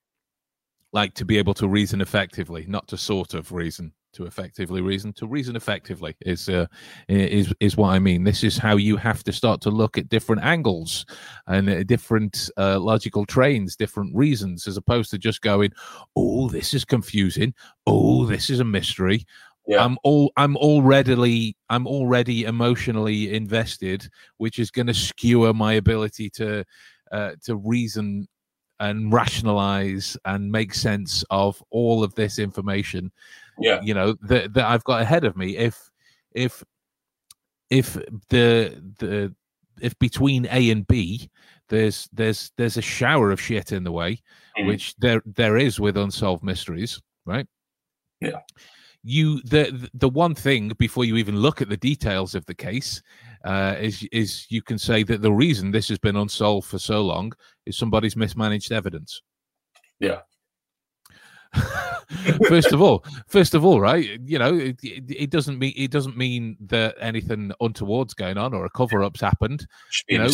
like to be able to reason effectively, not to sort of reason to effectively reason to reason effectively is uh, is is what I mean. This is how you have to start to look at different angles and uh, different uh, logical trains, different reasons, as opposed to just going, "Oh, this is confusing. Oh, this is a mystery." Yeah. I'm all I'm already I'm already emotionally invested, which is going to skewer my ability to uh, to reason and rationalize and make sense of all of this information yeah you know that that i've got ahead of me if if if the the if between a and b there's there's there's a shower of shit in the way mm-hmm. which there there is with unsolved mysteries right yeah you the the one thing before you even look at the details of the case uh, is is you can say that the reason this has been unsolved for so long is somebody's mismanaged evidence. Yeah. first of all, first of all, right? You know, it, it, it, doesn't mean it doesn't mean that anything untoward's going on or a cover up's happened. You know,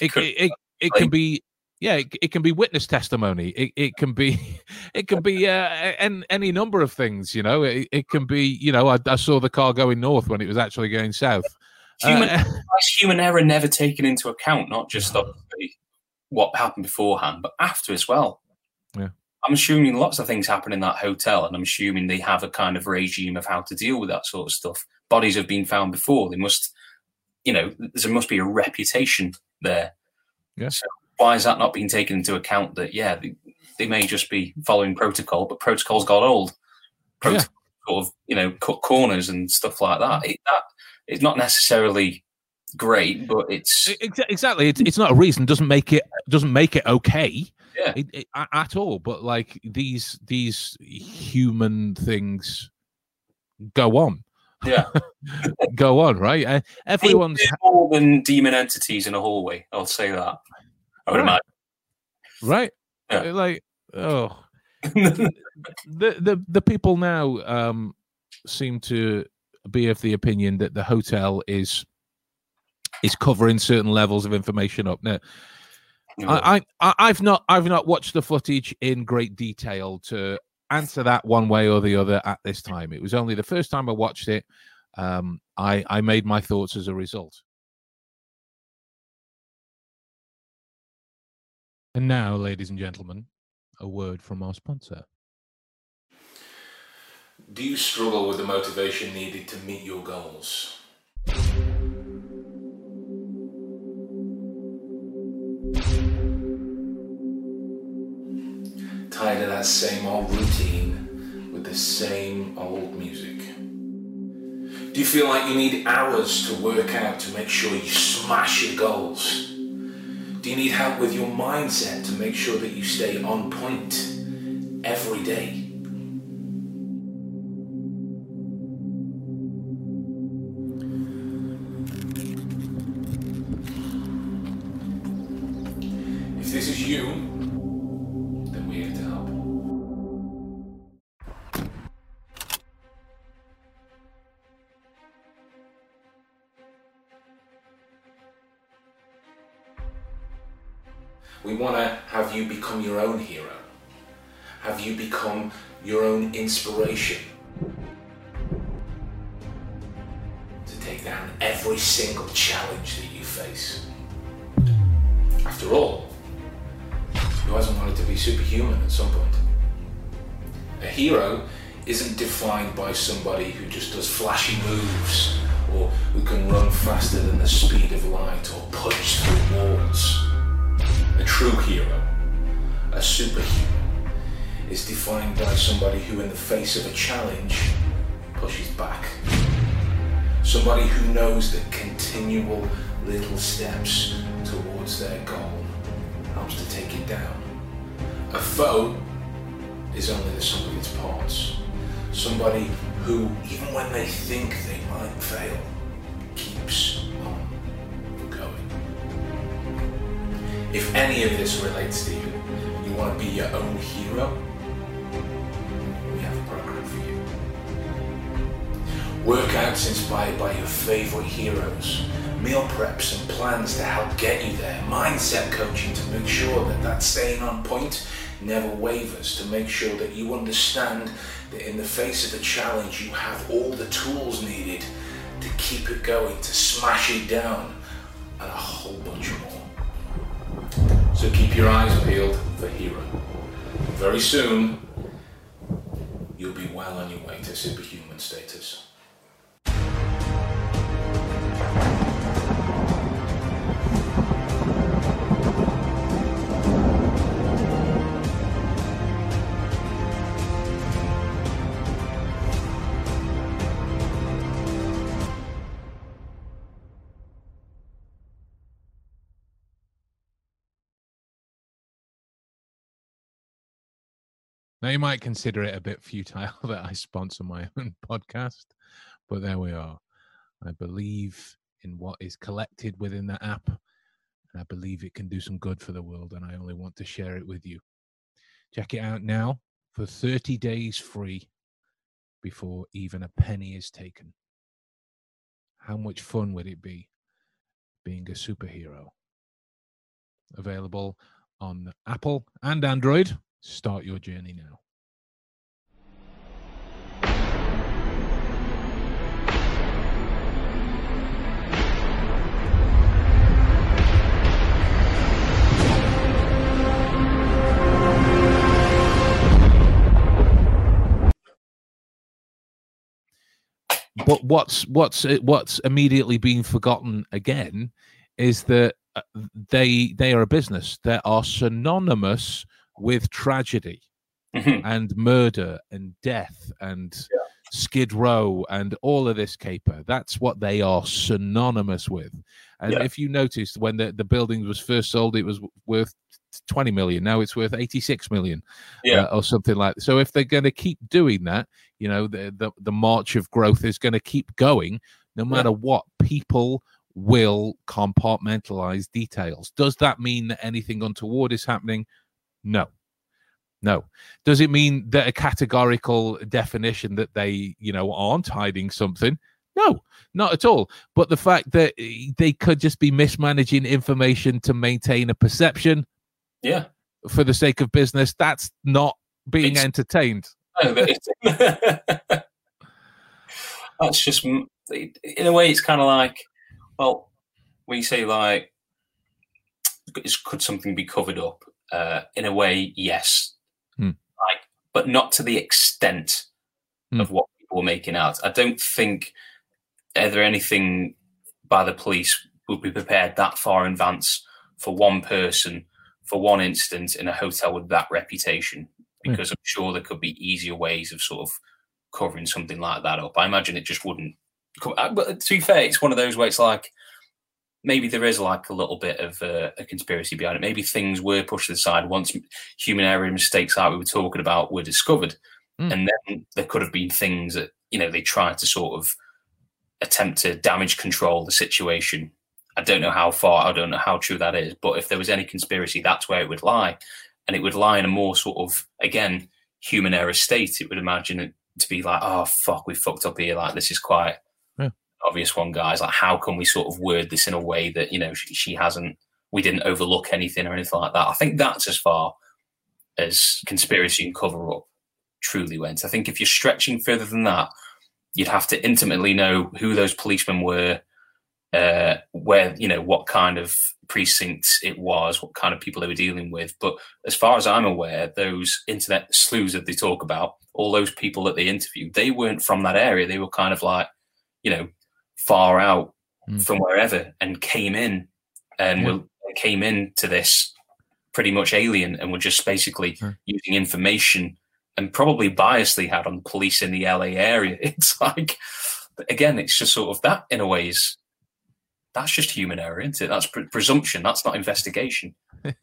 it, it, it, can be yeah, it, it, can be witness testimony. It, it can be, it can be uh, any, any number of things. You know, it, it can be. You know, I, I, saw the car going north when it was actually going south. Human, uh, human error never taken into account, not just obviously what happened beforehand, but after as well. Yeah. I'm assuming lots of things happen in that hotel, and I'm assuming they have a kind of regime of how to deal with that sort of stuff. Bodies have been found before. They must, you know, there must be a reputation there. Yeah. So why is that not being taken into account? That yeah, they, they may just be following protocol, but protocols got old. Protocol yeah. sort of you know cut corners and stuff like that. It, that it's not necessarily great, but it's exactly it's, it's not a reason. Doesn't make it doesn't make it okay. Yeah, it, it, at all. But like these these human things go on. Yeah, go on. Right. everyone's more than demon entities in a hallway. I'll say that. I would right. imagine. Right. Yeah. Like oh. the the the people now um seem to be of the opinion that the hotel is is covering certain levels of information up. Now, I, I I've not I've not watched the footage in great detail to answer that one way or the other at this time. It was only the first time I watched it. Um, I I made my thoughts as a result. And now, ladies and gentlemen, a word from our sponsor. Do you struggle with the motivation needed to meet your goals? Tired of that same old routine with the same old music? Do you feel like you need hours to work out to make sure you smash your goals? Do you need help with your mindset to make sure that you stay on point every day? Become your own hero. Have you become your own inspiration. To take down every single challenge that you face. After all, who hasn't wanted to be superhuman at some point? A hero isn't defined by somebody who just does flashy moves or who can run faster than the speed of light or punch through walls. A true hero, a superhero, is defined by somebody who, in the face of a challenge, pushes back. Somebody who knows that continual little steps towards their goal helps to take it down. A foe is only the sum of its parts. Somebody who, even when they think they might fail, keeps on going. If any of this relates to you, you want to be your own hero, we have a program for you. Workouts inspired by your favorite heroes, meal preps and plans to help get you there, mindset coaching to make sure that that staying on point never wavers, to make sure that you understand that in the face of a challenge you have all the tools needed to keep it going, to smash it down, and a whole bunch more. So keep your eyes peeled for Hero. Very soon, you'll be well on your way to superhuman status. Now, you might consider it a bit futile that I sponsor my own podcast, but there we are. I believe in what is collected within the app, and I believe it can do some good for the world, and I only want to share it with you. Check it out now for 30 days free before even a penny is taken. How much fun would it be being a superhero? Available on Apple and Android. Start your journey now. but what's what's what's immediately being forgotten again is that uh, they they are a business that are synonymous with tragedy Mhm. and murder and death and Yeah. skid row and all of this caper that's what they are synonymous with and Yeah. if you noticed when the, the building was first sold it was worth 20 million now it's worth 86 million Yeah. uh, or something like that. so if they're going to keep doing that you know the, the the march of growth is going to keep going no matter what people will compartmentalize details does that mean that anything untoward is happening no. No. Does it mean that a categorical definition that they you know aren't hiding something? No not at all. But the fact that eh, they could just be mismanaging information to maintain a perception Yeah. for the sake of business that's not being It's- entertained. No, that's just in a way it's kind of like well when you say like could something be covered up uh, in a way yes Hmm. like but not to the extent Hmm. of what people were making out i don't think are there anything by the police would be prepared that far in advance for one person for one instance in a hotel with that reputation because I'm sure there could be easier ways of sort of covering something like that up. I imagine it just wouldn't. uh, But to be fair, it's one of those where it's like maybe there is like a little bit of uh, a conspiracy behind it. Maybe things were pushed aside once human error and mistakes like we were talking about were discovered, Mm. and then there could have been things that you know they tried to sort of attempt to damage control the situation. I don't know how far, I don't know how true that is, but if there was any conspiracy, that's where it would lie. And it would lie in a more sort of, again, human error state. It would imagine it to be like, oh, fuck, we fucked up here. Like, this is quite. Obvious one, guys. Like, how can we sort of word this in a way that, you know, she, she hasn't, we didn't overlook anything or anything like that. I think that's as far as conspiracy and cover up truly went. I think if you're stretching further than that, you'd have to intimately know who those policemen were, uh, where you know what kind of precincts it was, what kind of people they were dealing with. But as far as I'm aware, those internet sleuths that they talk about, all those people that they interviewed, they weren't from that area. They were kind of like, you know, far out Mm. from wherever, and came in and Yeah. were came into this pretty much alien, and were just basically Mm. using information and probably biasly had on police in the LA area. It's like, again, it's just sort of that in a way is that's just human error, isn't it? That's pre- presumption. That's not investigation.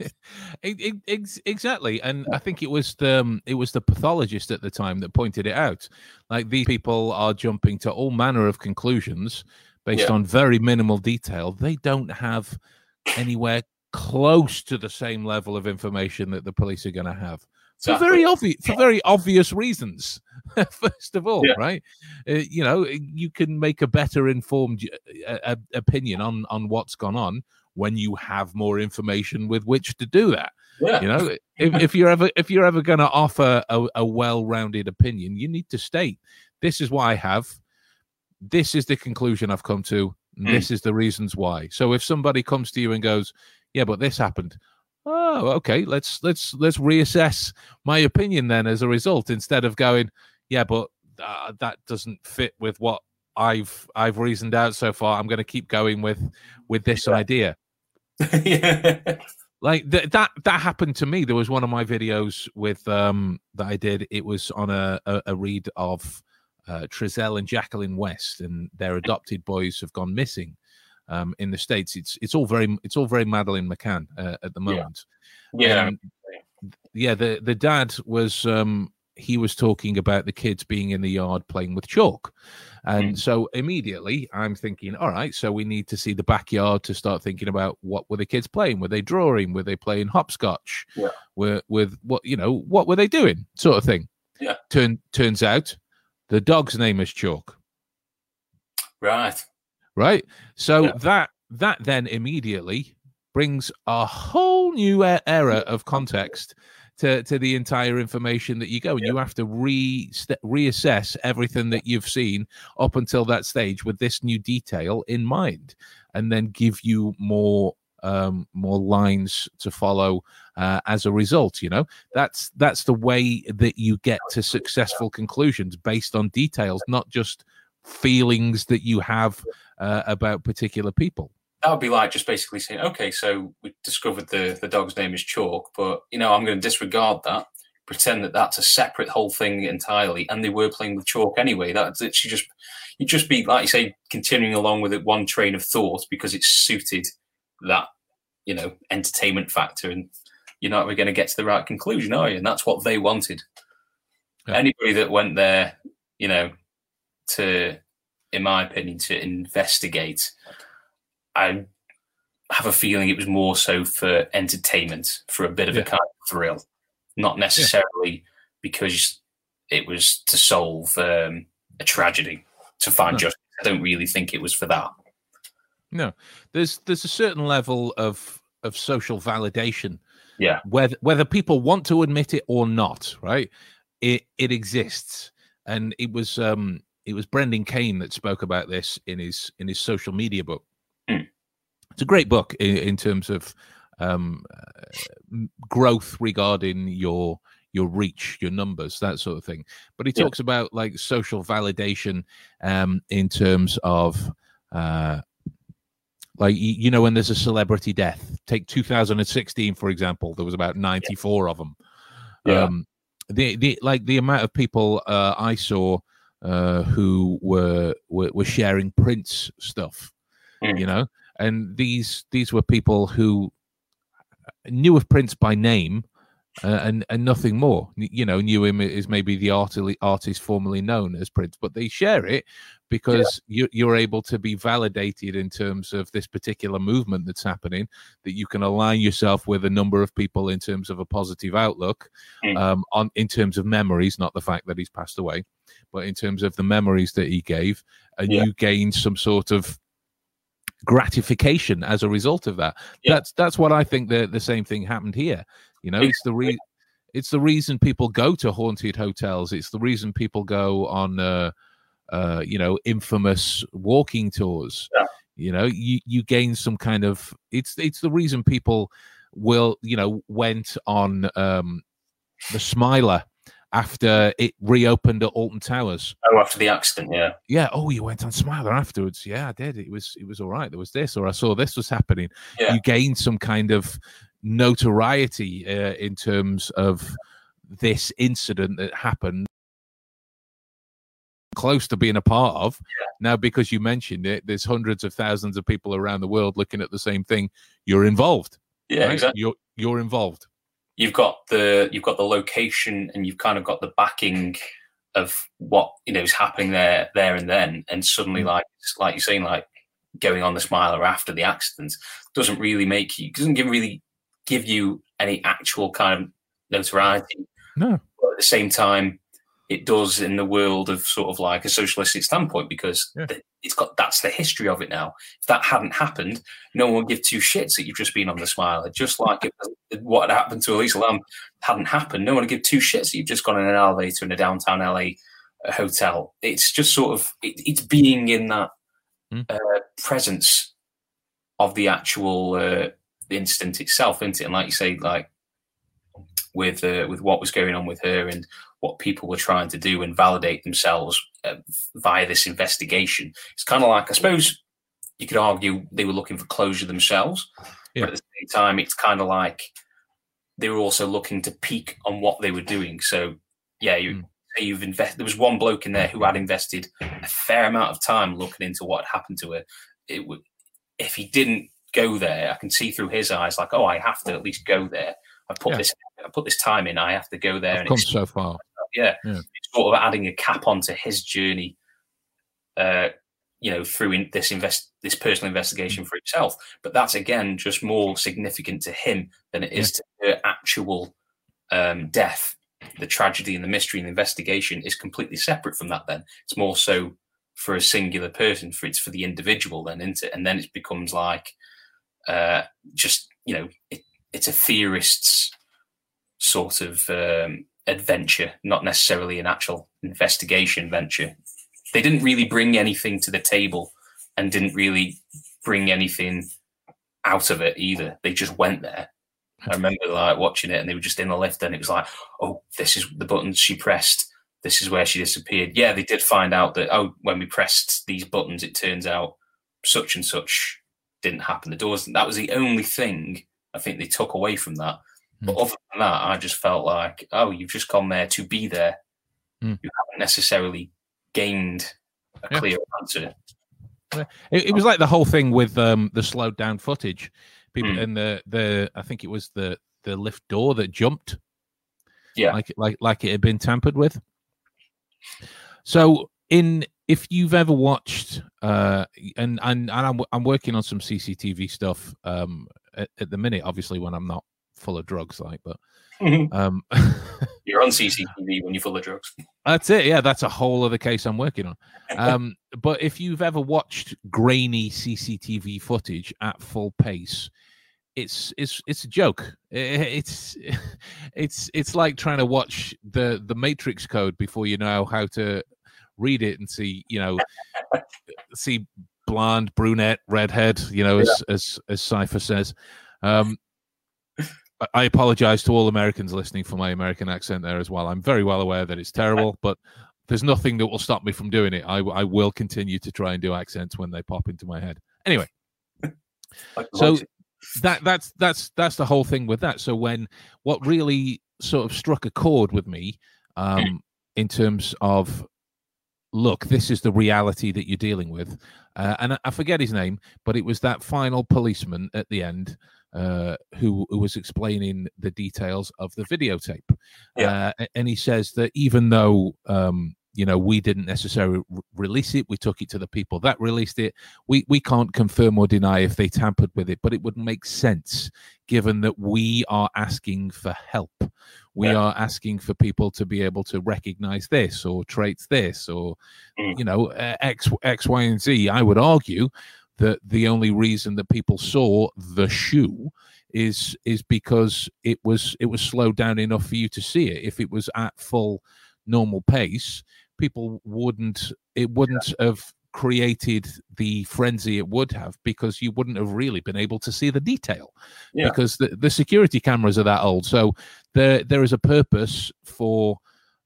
It- it- ex- exactly, and I think it was the um, it was the pathologist at the time that pointed it out. Like these people are jumping to all manner of conclusions based Yeah. on very minimal detail. They don't have anywhere close to the same level of information that the police are going to have for very obvious for very obvious reasons. First of all, Yeah. right? Uh, you know, you can make a better informed uh, uh, opinion on on what's gone on when you have more information with which to do that Yeah. you know if, if you're ever if you're ever going to offer a, a well-rounded opinion you need to state this is what i have this is the conclusion i've come to Mm. this is the reasons why so if somebody comes to you and goes yeah but this happened oh okay let's let's let's reassess my opinion then as a result instead of going yeah but uh, that doesn't fit with what i've i've reasoned out so far. I'm going to keep going with with this Yeah. idea. Yeah. like th- that that happened to me. There was one of my videos with um that i did. It was on a a, a read of uh Trezell and jacqueline west and their adopted boys have gone missing um in the states it's it's all very it's all very Madeleine McCann uh, at the moment Yeah. And, yeah the the dad was um he was talking about the kids being in the yard playing with chalk and Mm. so immediately i'm thinking all right so we need to see the backyard to start thinking about what were the kids playing were they drawing were they playing hopscotch Yeah. were with what you know what were they doing sort of thing Yeah. Turn, turns out the dog's name is chalk Right. Right so Yeah. that that then immediately brings a whole new era of context to, to the entire information that you go and you have to re reassess everything that you've seen up until that stage with this new detail in mind and then give you more um, more lines to follow uh, as a result. You know, that's that's the way that you get to successful conclusions based on details, not just feelings that you have uh, about particular people. That would be like just basically saying, okay, so we discovered the the dog's name is Chalk, but you know, I'm going to disregard that. Pretend that that's a separate whole thing entirely, and they were playing with chalk anyway. That's literally just you just be like you say, continuing along with it one train of thought because it's suited that you know entertainment factor, and you're not really going to get to the right conclusion, are you? And that's what they wanted. Yeah. Anybody that went there, you know, to, in my opinion, to investigate, I have a feeling it was more so for entertainment, for a bit of yeah. a kind of thrill, not necessarily yeah. because it was to solve um, a tragedy, to find no. justice. I don't really think it was for that. No, there's there's a certain level of of social validation. Yeah. Whether whether people want to admit it or not, right? It it exists. And it was um it was Brendan Kane that spoke about this in his in his social media book. Mm. It's a great book in, in terms of um, uh, growth regarding your your reach, your numbers, that sort of thing. But he talks yeah. about like social validation um, in terms of uh, like you know when there's a celebrity death take 2016 for example there was about 94 yeah. of them yeah. um the the like the amount of people uh i saw uh who were were, were sharing prince stuff mm. you know and these these were people who knew of prince by name uh, and and nothing more. You know, knew him as maybe the artist, artist formerly known as Prince, but they share it because yeah. you, you're able to be validated in terms of this particular movement that's happening. That you can align yourself with a number of people in terms of a positive outlook, mm. um, on in terms of memories, not the fact that he's passed away, but in terms of the memories that he gave, and yeah. you gain some sort of gratification as a result of that. Yeah. That's that's what I think the the same thing happened here. You know, it's the re- it's the reason people go to haunted hotels. It's the reason people go on uh, uh, you know, infamous walking tours. Yeah. You know, you you gain some kind of it's it's the reason people will, you know, went on um the Smiler after it reopened at Alton Towers. Oh, after the accident, yeah. Yeah. Oh, you went on Smiler afterwards. Yeah, I did. It was it was all right. There was this, or I saw this was happening. Yeah. You gained some kind of notoriety uh, in terms of this incident that happened close to being a part of yeah. now because you mentioned it there's hundreds of thousands of people around the world looking at the same thing you're involved yeah right? exactly you're you're involved you've got the you've got the location and you've kind of got the backing of what you know is happening there there and then. And suddenly mm. like like you're saying like going on the smiler after the accident doesn't really make you doesn't give really give you any actual kind of notoriety. No. But at the same time it does in the world of sort of like a socialistic standpoint because yeah. it's got that's the history of it now. If that hadn't happened, no one would give two shits that you've just been on the smiler. Just like if what had happened to Elisa Lam hadn't happened, no one would give two shits that you've just gone in an elevator in a downtown LA uh, hotel. It's just sort of it, it's being in that mm. uh, presence of the actual uh, incident itself, isn't it? And like you say, like with uh, with what was going on with her and what people were trying to do and validate themselves uh, via this investigation. It's kind of like, I suppose you could argue they were looking for closure themselves, yeah. but at the same time, it's kind of like they were also looking to peak on what they were doing. So, yeah, you, mm. you've invested. There was one bloke in there who had invested a fair amount of time looking into what had happened to her. It would, if he didn't go there, I can see through his eyes, like, oh, I have to at least go there. I put yeah. this, I put this time in. I have to go there. I've and come so far yeah, yeah. sort of adding a cap onto his journey. Uh, you know, through in this invest this personal investigation for himself, but that's again just more significant to him than it is yeah. to the actual um, death. The tragedy and the mystery and the investigation is completely separate from that. Then it's more so for a singular person, for it's for the individual. Then, isn't it? And then it becomes like uh, just you know, it, it's a theorist's sort of um, adventure, not necessarily an actual investigation venture. They didn't really bring anything to the table and didn't really bring anything out of it either. They just went there. I remember like watching it and they were just in the lift and it was like, oh, this is the buttons she pressed. This is where she disappeared. Yeah, they did find out that, oh, when we pressed these buttons, it turns out such and such didn't happen. The doors, that was the only thing I think they took away from that. Mm. But other than that, I just felt like, oh, you've just gone there to be there. Mm. You haven't necessarily gained a yeah. clear answer. It, it, was like the whole thing with um, the slowed down footage. People mm. and the the I think it was the the lift door that jumped. Yeah, like like like it had been tampered with. So in if you've ever watched uh and and, and I'm I'm working on some CCTV stuff um at, at the minute obviously when I'm not full of drugs like but mm-hmm. um you're on CCTV when you're full of drugs that's it yeah that's a whole other case I'm working on um but if you've ever watched grainy CCTV footage at full pace it's it's it's a joke it's it's it's like trying to watch the the matrix code before you know how to read it and see, you know, see blonde, brunette, redhead, you know, as yeah. as as Cypher says. Um, I apologize to all Americans listening for my American accent there as well. I'm very well aware that it's terrible, but there's nothing that will stop me from doing it. I, I will continue to try and do accents when they pop into my head. Anyway, so that that's that's that's the whole thing with that. So when what really sort of struck a chord with me um, in terms of look, this is the reality that you're dealing with. Uh, and I, I, forget his name, but it was that final policeman at the end uh, who, who, was explaining the details of the videotape. Yeah. Uh, and he says that even though um, you know we didn't necessarily re- release it we took it to the people that released it we we can't confirm or deny if they tampered with it but it would make sense given that we are asking for help we yeah. are asking for people to be able to recognize this or traits this or mm. you know x x y and z i would argue that the only reason that people saw the shoe is is because it was it was slowed down enough for you to see it if it was at full normal pace people wouldn't it wouldn't yeah. have created the frenzy it would have because you wouldn't have really been able to see the detail yeah. because the, the security cameras are that old so there there is a purpose for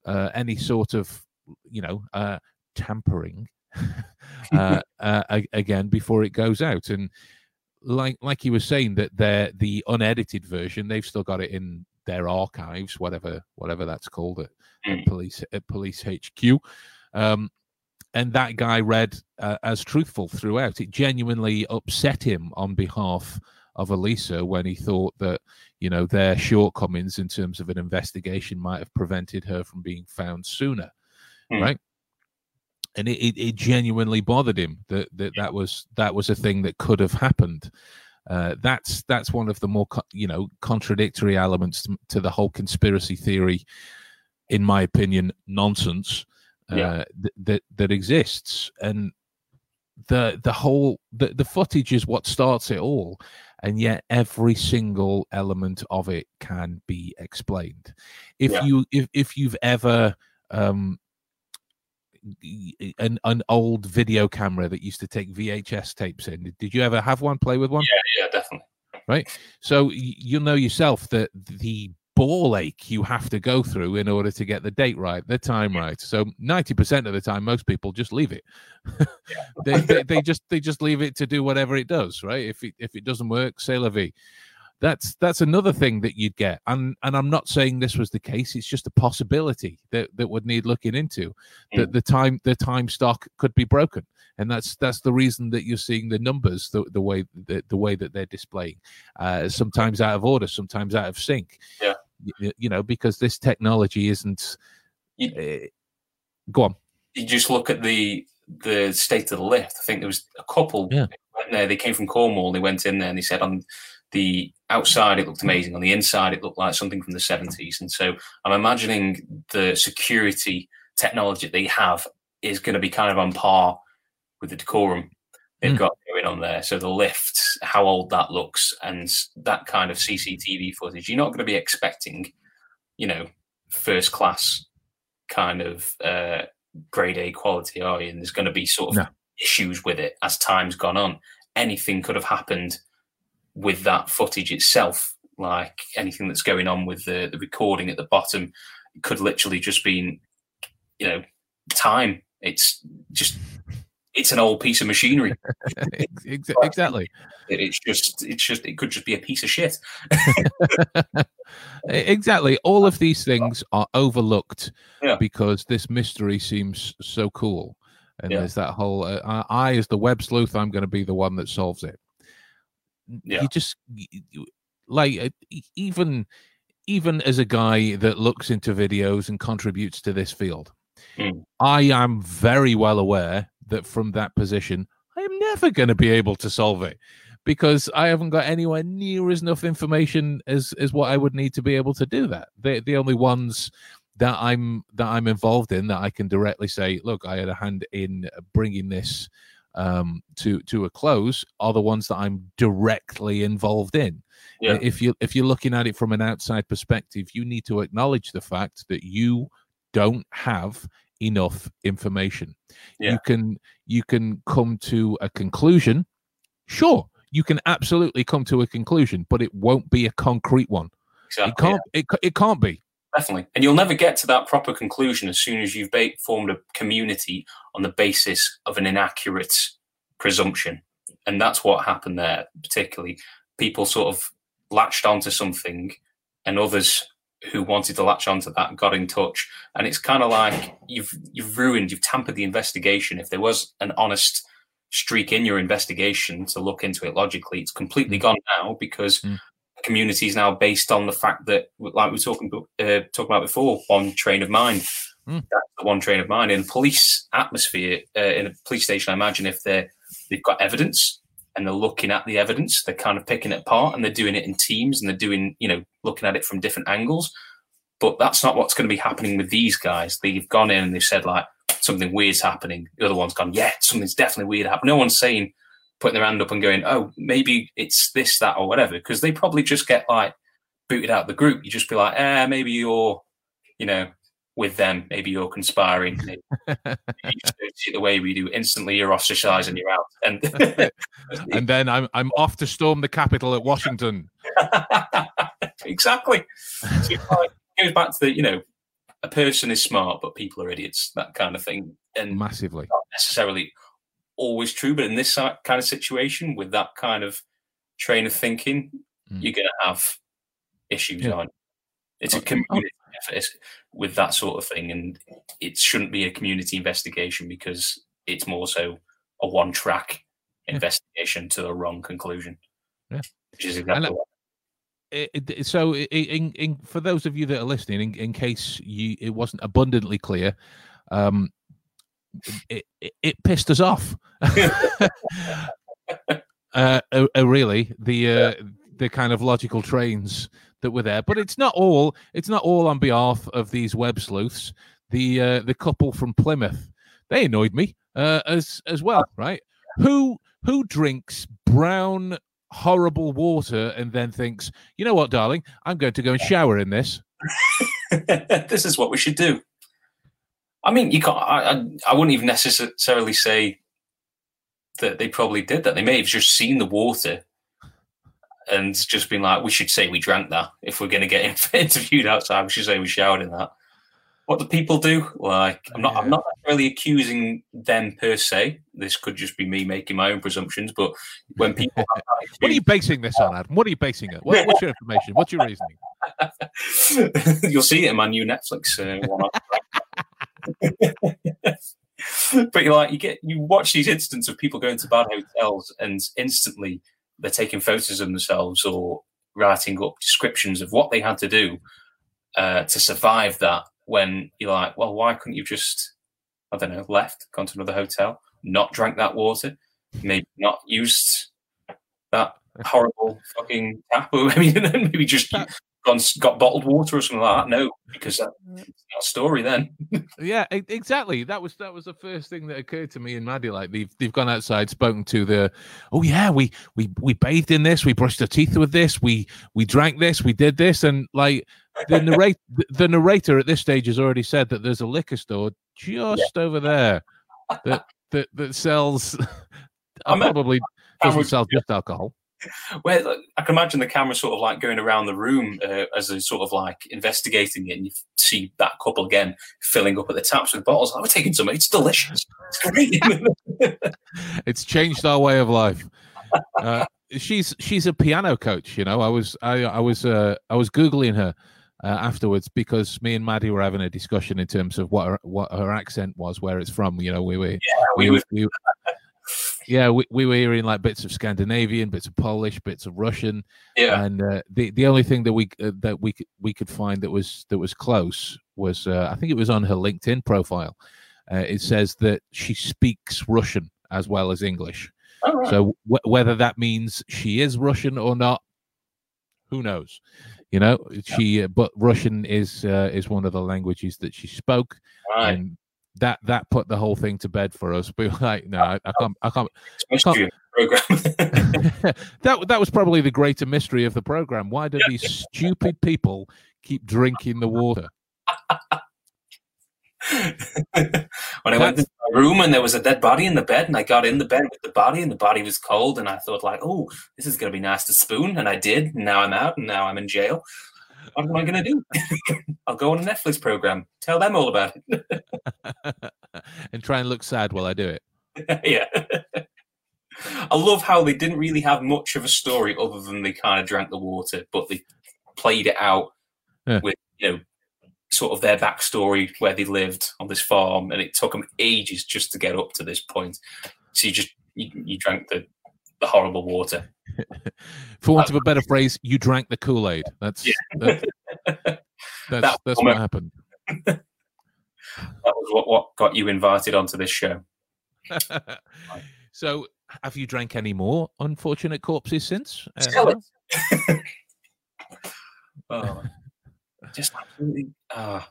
uh, any sort of you know uh, tampering uh, uh again before it goes out and like like he was saying that they're the unedited version they've still got it in their archives whatever whatever that's called at at police at police HQ. Um, and that guy read uh, as truthful throughout. It genuinely upset him on behalf of Elisa when he thought that you know their shortcomings in terms of an investigation might have prevented her from being found sooner, mm. right? And it, it, it, genuinely bothered him that, that that was that was a thing that could have happened. Uh, that's that's one of the more you know contradictory elements to, to the whole conspiracy theory in my opinion, nonsense uh, yeah. th- that that exists, and the the whole the, the footage is what starts it all, and yet every single element of it can be explained. If yeah. you if if you've ever um, an an old video camera that used to take VHS tapes in. Did you ever have one? Play with one? Yeah, yeah, definitely. Right. So you know yourself that the ball ache you have to go through in order to get the date right, the time right. So ninety percent of the time, most people just leave it. they, they, they just they just leave it to do whatever it does, right? If it if it doesn't work, say la vie. That's that's another thing that you'd get, and and I'm not saying this was the case. It's just a possibility that that would need looking into. Mm. That the time the time stock could be broken, and that's that's the reason that you're seeing the numbers the, the way the, the way that they're displaying, uh, sometimes out of order, sometimes out of sync. Yeah you, you know, because this technology isn't. You, uh, go on. You just look at the the state of the lift. I think there was a couple yeah. went there. They came from Cornwall. They went in there and they said on the outside it looked amazing. On the inside it looked like something from the seventies. And so I'm imagining the security technology they have is going to be kind of on par with the decorum they've mm. got going on there. So the lifts how old that looks and that kind of CCTV footage. You're not going to be expecting, you know, first class kind of uh, grade A quality, are you? And there's going to be sort of no. issues with it as time's gone on. Anything could have happened with that footage itself, like anything that's going on with the, the recording at the bottom could literally just been, you know, time. It's just it's an old piece of machinery. exactly. It's just, it's just, it could just be a piece of shit. exactly. All of these things are overlooked yeah. because this mystery seems so cool. And yeah. there's that whole, uh, I, as the web sleuth, I'm going to be the one that solves it. Yeah. You just, like, uh, even, even as a guy that looks into videos and contributes to this field, mm. I am very well aware that from that position, I am never going to be able to solve it because I haven't got anywhere near as enough information as as what I would need to be able to do that. The the only ones that I'm that I'm involved in that I can directly say, look, I had a hand in bringing this um, to to a close are the ones that I'm directly involved in. Yeah. If you if you're looking at it from an outside perspective, you need to acknowledge the fact that you don't have enough information. Yeah. You can you can come to a conclusion. Sure, you can absolutely come to a conclusion, but it won't be a concrete one. Exactly. It can't. Yeah. It, it can't be. Definitely, and you'll never get to that proper conclusion as soon as you've ba- formed a community on the basis of an inaccurate presumption, and that's what happened there. Particularly, people sort of latched onto something, and others who wanted to latch onto that got in touch, and it's kind of like you've you've ruined, you've tampered the investigation. If there was an honest streak in your investigation to look into it logically, it's completely mm. gone now because mm. Is now based on the fact that, like we were talking uh, talking about before, one train of mind. Mm. That's the one train of mind in police atmosphere uh, in a police station. I imagine if they they've got evidence and they're looking at the evidence, they're kind of picking it apart and they're doing it in teams and they're doing, you know, looking at it from different angles. But that's not what's going to be happening with these guys. They've gone in and they've said, like, something weird's happening. The other one's gone, yeah, something's definitely weird happening. No one's saying, putting their hand up and going, oh, maybe it's this, that, or whatever, because they probably just get like booted out of the group. You just be like, eh, maybe you're, you know, with them. Maybe you're conspiring. Maybe you the way we do. Instantly, you're ostracized and you're out. And and then I'm I'm off to storm the Capitol at Washington. exactly. So it goes back to the you know, a person is smart, but people are idiots. That kind of thing. And massively, not necessarily always true, but in this kind of situation, with that kind of train of thinking, mm. you're going to have issues. Yeah. It's a community effort with that sort of thing, and it shouldn't be a community investigation because it's more so a one-track yeah. investigation to the wrong conclusion. Yeah, which is exactly. what it, it, so in, in, for those of you that are listening in, in case you it wasn't abundantly clear um it, it, it pissed us off uh, uh, really the uh, the kind of logical trains that were there. But it's not all. It's not all on behalf of these web sleuths. The uh, the couple from Plymouth, they annoyed me uh, as as well. Right? Who who drinks brown horrible water and then thinks, you know what, darling, I'm going to go and shower in this. this is what we should do. I mean, you can't. I, I, I wouldn't even necessarily say that they probably did that. They may have just seen the water and just been like, we should say we drank that if we're going to get interviewed outside. We should say we showered in that. What do people do? Like, I'm not. Yeah. I'm not really accusing them per se. This could just be me making my own presumptions. But when people, what are you basing this on, Adam? What are you basing it? What, what's your information? What's your reasoning? You'll see it in my new Netflix uh, one. but you're like you get you watch these instances of people going to bad hotels and instantly they're taking photos of themselves or writing up descriptions of what they had to do uh, to survive that. When you're like, well, why couldn't you just, I don't know, left, gone to another hotel, not drank that water, maybe not used that horrible fucking tap, or I mean, maybe just gone got bottled water or something like that. No, because that's not a story then. yeah, exactly. That was that was the first thing that occurred to me and Maddie. Like they've they've gone outside, spoken to the. Oh yeah, we we we bathed in this. We brushed our teeth with this. We we drank this. We did this, and like the narrator the narrator at this stage has already said that there's a liquor store just yeah. over there that that that sells. I'm uh, probably doesn't sell just alcohol where I can imagine the camera sort of like going around the room uh, as a sort of like investigating it, and you see that couple again filling up at the taps with bottles. I'm taking some. It's delicious. It's great. it's changed our way of life. Uh, she's she's a piano coach. You know, I was I I was uh, I was googling her. Uh, afterwards, because me and Maddie were having a discussion in terms of what her, what her accent was, where it's from. You know, we were yeah, we, we, we, yeah, we, we were hearing like bits of Scandinavian, bits of Polish, bits of Russian. Yeah, and uh, the the only thing that we uh, that we we could find that was that was close was uh, I think it was on her LinkedIn profile. Uh, it says that she speaks Russian as well as English. Right. So w- whether that means she is Russian or not, who knows? You know, she uh, but Russian is uh, is one of the languages that she spoke, right. and that that put the whole thing to bed for us. We were like, no, I, I can't, I can't. I can't. That that was probably the greater mystery of the program. Why do these stupid people keep drinking the water? when I went to my room and there was a dead body in the bed, and I got in the bed with the body, and the body was cold, and I thought like, oh, this is gonna be nice to spoon, and I did. And now I'm out, and now I'm in jail what am I going to do? I'll go on a Netflix program, tell them all about it, and try and look sad while I do it. yeah. I love how they didn't really have much of a story other than they kind of drank the water, but they played it out yeah. with you know sort of their backstory where they lived on this farm, and it took them ages just to get up to this point. So you just you, you drank the the horrible water. For want of a better phrase, you drank the Kool Aid. That's, yeah. that's that's, that's what happened. that was what, what got you invited onto this show. so, have you drank any more unfortunate corpses since? Uh, oh, just absolutely. Uh,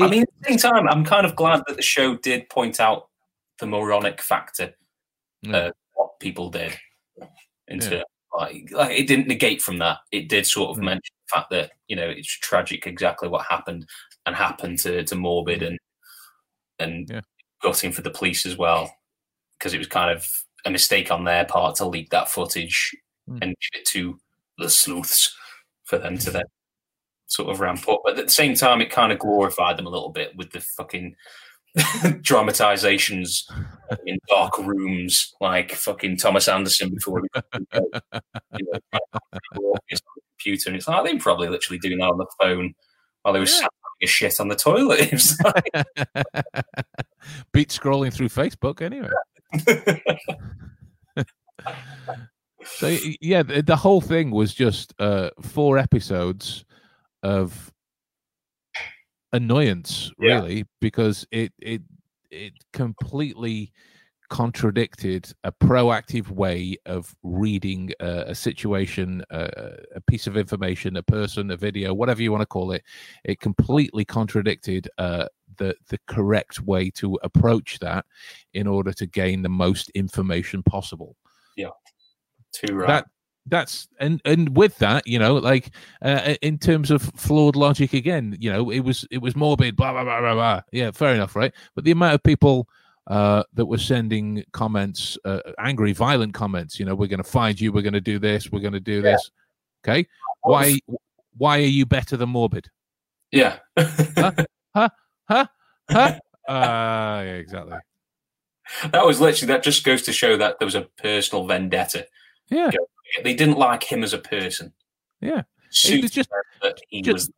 I mean, at the same time, I'm kind of glad that the show did point out the moronic factor, uh, what people did into yeah. Like, like, it didn't negate from that. It did sort of mm. mention the fact that you know it's tragic exactly what happened and happened to to Morbid mm. and and yeah. gutting for the police as well because it was kind of a mistake on their part to leak that footage mm. and give it to the sleuths for them to then sort of ramp up. But at the same time, it kind of glorified them a little bit with the fucking dramatizations in dark rooms like fucking Thomas Anderson before he you know, computer. And it's like they probably literally doing that on the phone while they were yeah. a shit on the toilet. Beat scrolling through Facebook anyway. so yeah, the, the, whole thing was just uh, four episodes of annoyance really yeah. because it it it completely contradicted a proactive way of reading a, a situation a, a, piece of information a person a video whatever you want to call it. It completely contradicted uh, the the correct way to approach that in order to gain the most information possible. Yeah. Too right that that's and and with that you know like uh, in terms of flawed logic again you know it was it was morbid blah blah blah blah blah. Yeah fair enough right? But the amount of people uh, that were sending comments uh, angry violent comments you know we're going to find you we're going to do this we're going to do yeah. this okay? Why why are you better than morbid? Yeah. Huh? Huh? Huh? Huh? Uh yeah, exactly. That was literally that just goes to show that there was a personal vendetta. Yeah they didn't like him as a person. Yeah, it was just he just, was there.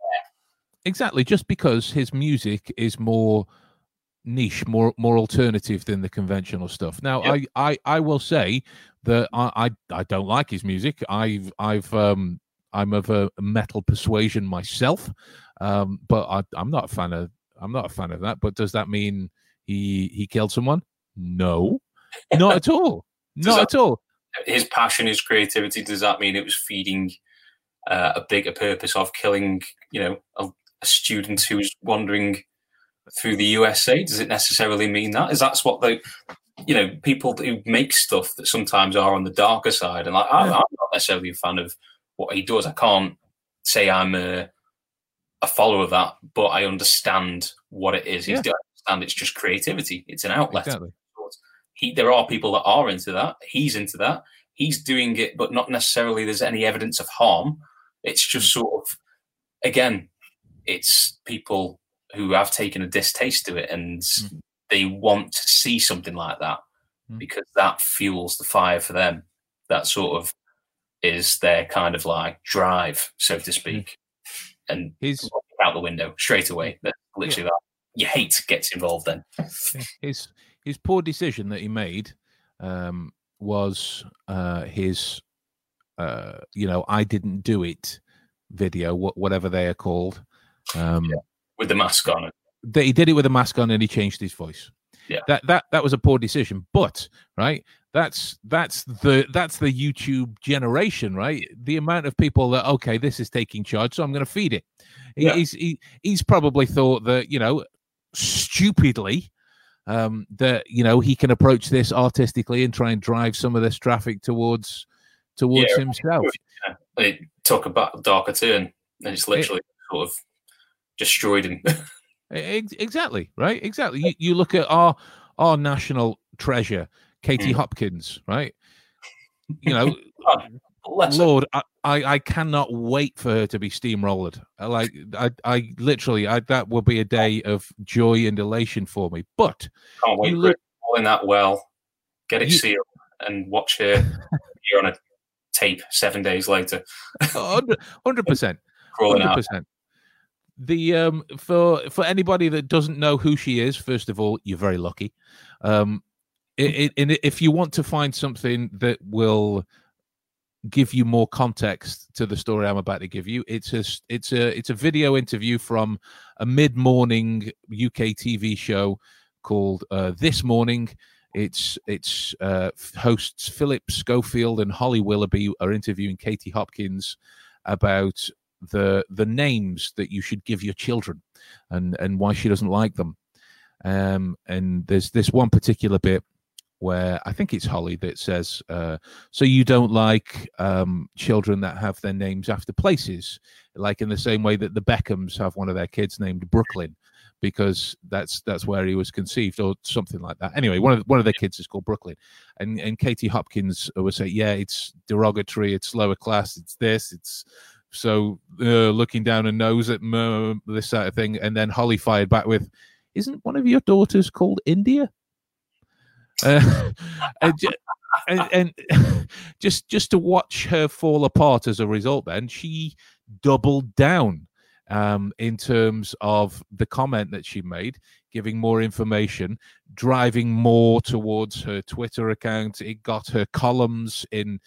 Exactly, just because his music is more niche, more more alternative than the conventional stuff. Now, yep. I, I I will say that I, I I don't like his music. I've I've um I'm of a metal persuasion myself, um, but I, I'm not a fan of I'm not a fan of that. But does that mean he he killed someone? No, not at all. Not that, at all his passion, his creativity, does that mean it was feeding uh, a bigger purpose of killing, you know, a, a student who's wandering through the USA? Does it necessarily mean that? Is that's what the you know people who make stuff that sometimes are on the darker side? And like, I, am not necessarily a fan of what he does. I can't say I'm a, a follower of that, but I understand what it is. Yeah. He's understand it's just creativity. It's an outlet. Exactly. He, there are people that are into that. He's into that. He's doing it, but not necessarily there's any evidence of harm. It's just hmm. sort of, again, it's people who have taken a distaste to it and mm. they want to see something like that mm. because that fuels the fire for them. That sort of is their kind of like drive, so to speak. Mm. And he's out the window straight away. That literally yeah. that you hate gets involved then. His his poor decision that he made um, was uh, his uh, you know, I didn't do it video, whatever they are called. Um, yeah with the mask on. That he did it with a mask on and he changed his voice. Yeah. That that that was a poor decision. But right, that's that's the that's the YouTube generation, right? The amount of people that okay, this is taking charge, so I'm going to feed it. He, yeah. He's he, he's probably thought that you know stupidly um, that you know he can approach this artistically and try and drive some of this traffic towards towards yeah, himself. Yeah. It took a darker turn, and it's literally it, sort of destroyed him. exactly right. Exactly. You, you look at our our national treasure, Katie mm. Hopkins, right? You know, Lord, I, I, I cannot wait for her to be steamrolled. Like I I literally I, that will be a day of joy and elation for me. But can't wait look, all in that well, get it you, sealed, and watch her here on a tape seven days later. Hundred percent. Hundred percent the um for for anybody that doesn't know who she is first of all you're very lucky um it, it, if you want to find something that will give you more context to the story i'm about to give you. It's a it's a it's a video interview from a mid-morning uk tv show called uh, this morning. It's it's uh, hosts philip schofield and holly willoughby are interviewing katie hopkins about the the names that you should give your children and and why she doesn't like them. Um and there's this one particular bit where I think it's Holly that says, uh, "So you don't like um, children that have their names after places, like in the same way that the Beckhams have one of their kids named Brooklyn, because that's that's where he was conceived, or something like that." Anyway, one of one of their kids is called Brooklyn, and and Katie Hopkins would say, "Yeah, it's derogatory, it's lower class, it's this, it's so uh, looking down a nose at uh, this sort of thing, and then Holly fired back with, "Isn't one of your daughters called India?" And, and, and just just to watch her fall apart as a result, then she doubled down um, in terms of the comment that she made, giving more information, driving more towards her Twitter account. It got her columns in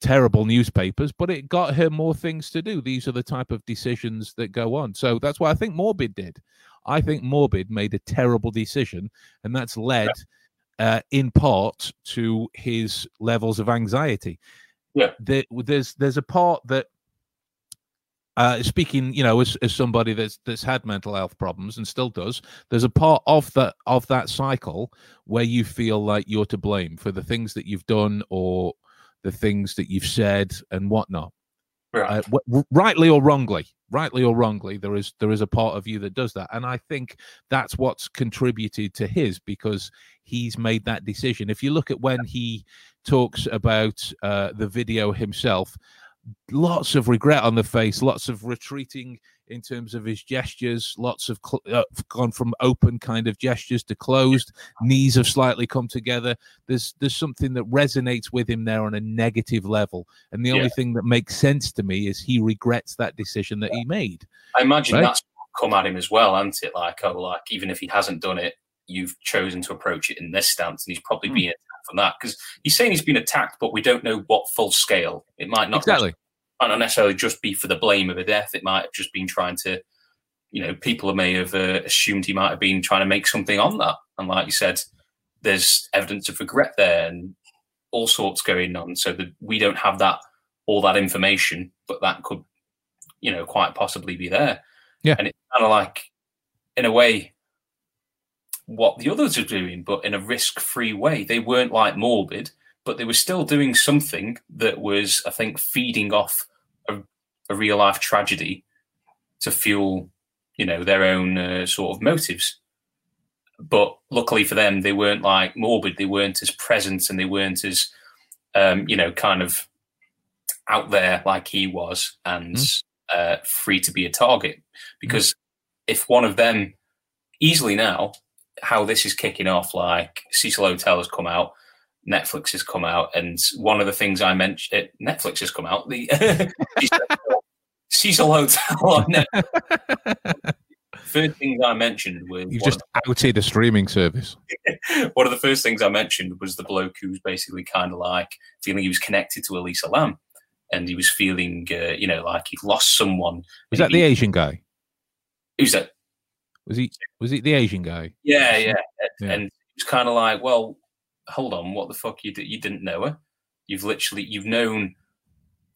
terrible newspapers, but it got her more things to do. These are the type of decisions that go on. So that's why I think Morbid did. I think Morbid made a terrible decision, and that's led uh, in part to his levels of anxiety. Yeah, there, there's there's a part that. Uh, speaking, you know, as, as somebody that's that's had mental health problems and still does, there's a part of that of that cycle where you feel like you're to blame for the things that you've done or the things that you've said and whatnot. Right. Uh, rightly or wrongly, rightly or wrongly, there is there is a part of you that does that, and I think that's what's contributed to his because he's made that decision. If you look at when he talks about uh, the video himself, lots of regret on the face, lots of retreating in terms of his gestures. Lots of cl- uh, gone from open kind of gestures to closed. Knees have slightly come together. There's there's something that resonates with him there on a negative level, and the yeah. only thing that makes sense to me is he regrets that decision that he made. I imagine right? that's come at him as well, hasn't it? Like, oh, like even if he hasn't done it, you've chosen to approach it in this stance, and he's probably mm. been attacked from that because he's saying he's been attacked, but we don't know what full scale. It might not exactly might not necessarily just be for the blame of a death. It might have just been trying to, you know, people may have uh, assumed he might have been trying to make something on that. And like you said, there's evidence of regret there and all sorts going on. So that we don't have that all that information, but that could, you know, quite possibly be there. Yeah. And it's kind of like, in a way, what the others are doing, but in a risk free way. They weren't like morbid, but they were still doing something that was, I think, feeding off a, real life tragedy to fuel, you know, their own uh, sort of motives. But luckily for them, they weren't like morbid. They weren't as present and they weren't as, um, you know, kind of out there like he was and mm. uh, free to be a target. Because mm. if one of them easily now, how this is kicking off, like Cecil Hotel has come out, Netflix has come out, and one of the things I mentioned, Netflix has come out, the Cecil Hotel on Netflix. First things I mentioned was you just the, outed a streaming service. one of the first things I mentioned was the bloke who was basically kind of like feeling he was connected to Elisa Lam, and he was feeling, uh, you know, like he'd lost someone. Was that the Asian guy? Who's that? Was he? Was he the Asian guy? Yeah, yeah. yeah. And it was kind of like, well, hold on, what the fuck you you didn't know her? You've literally you've known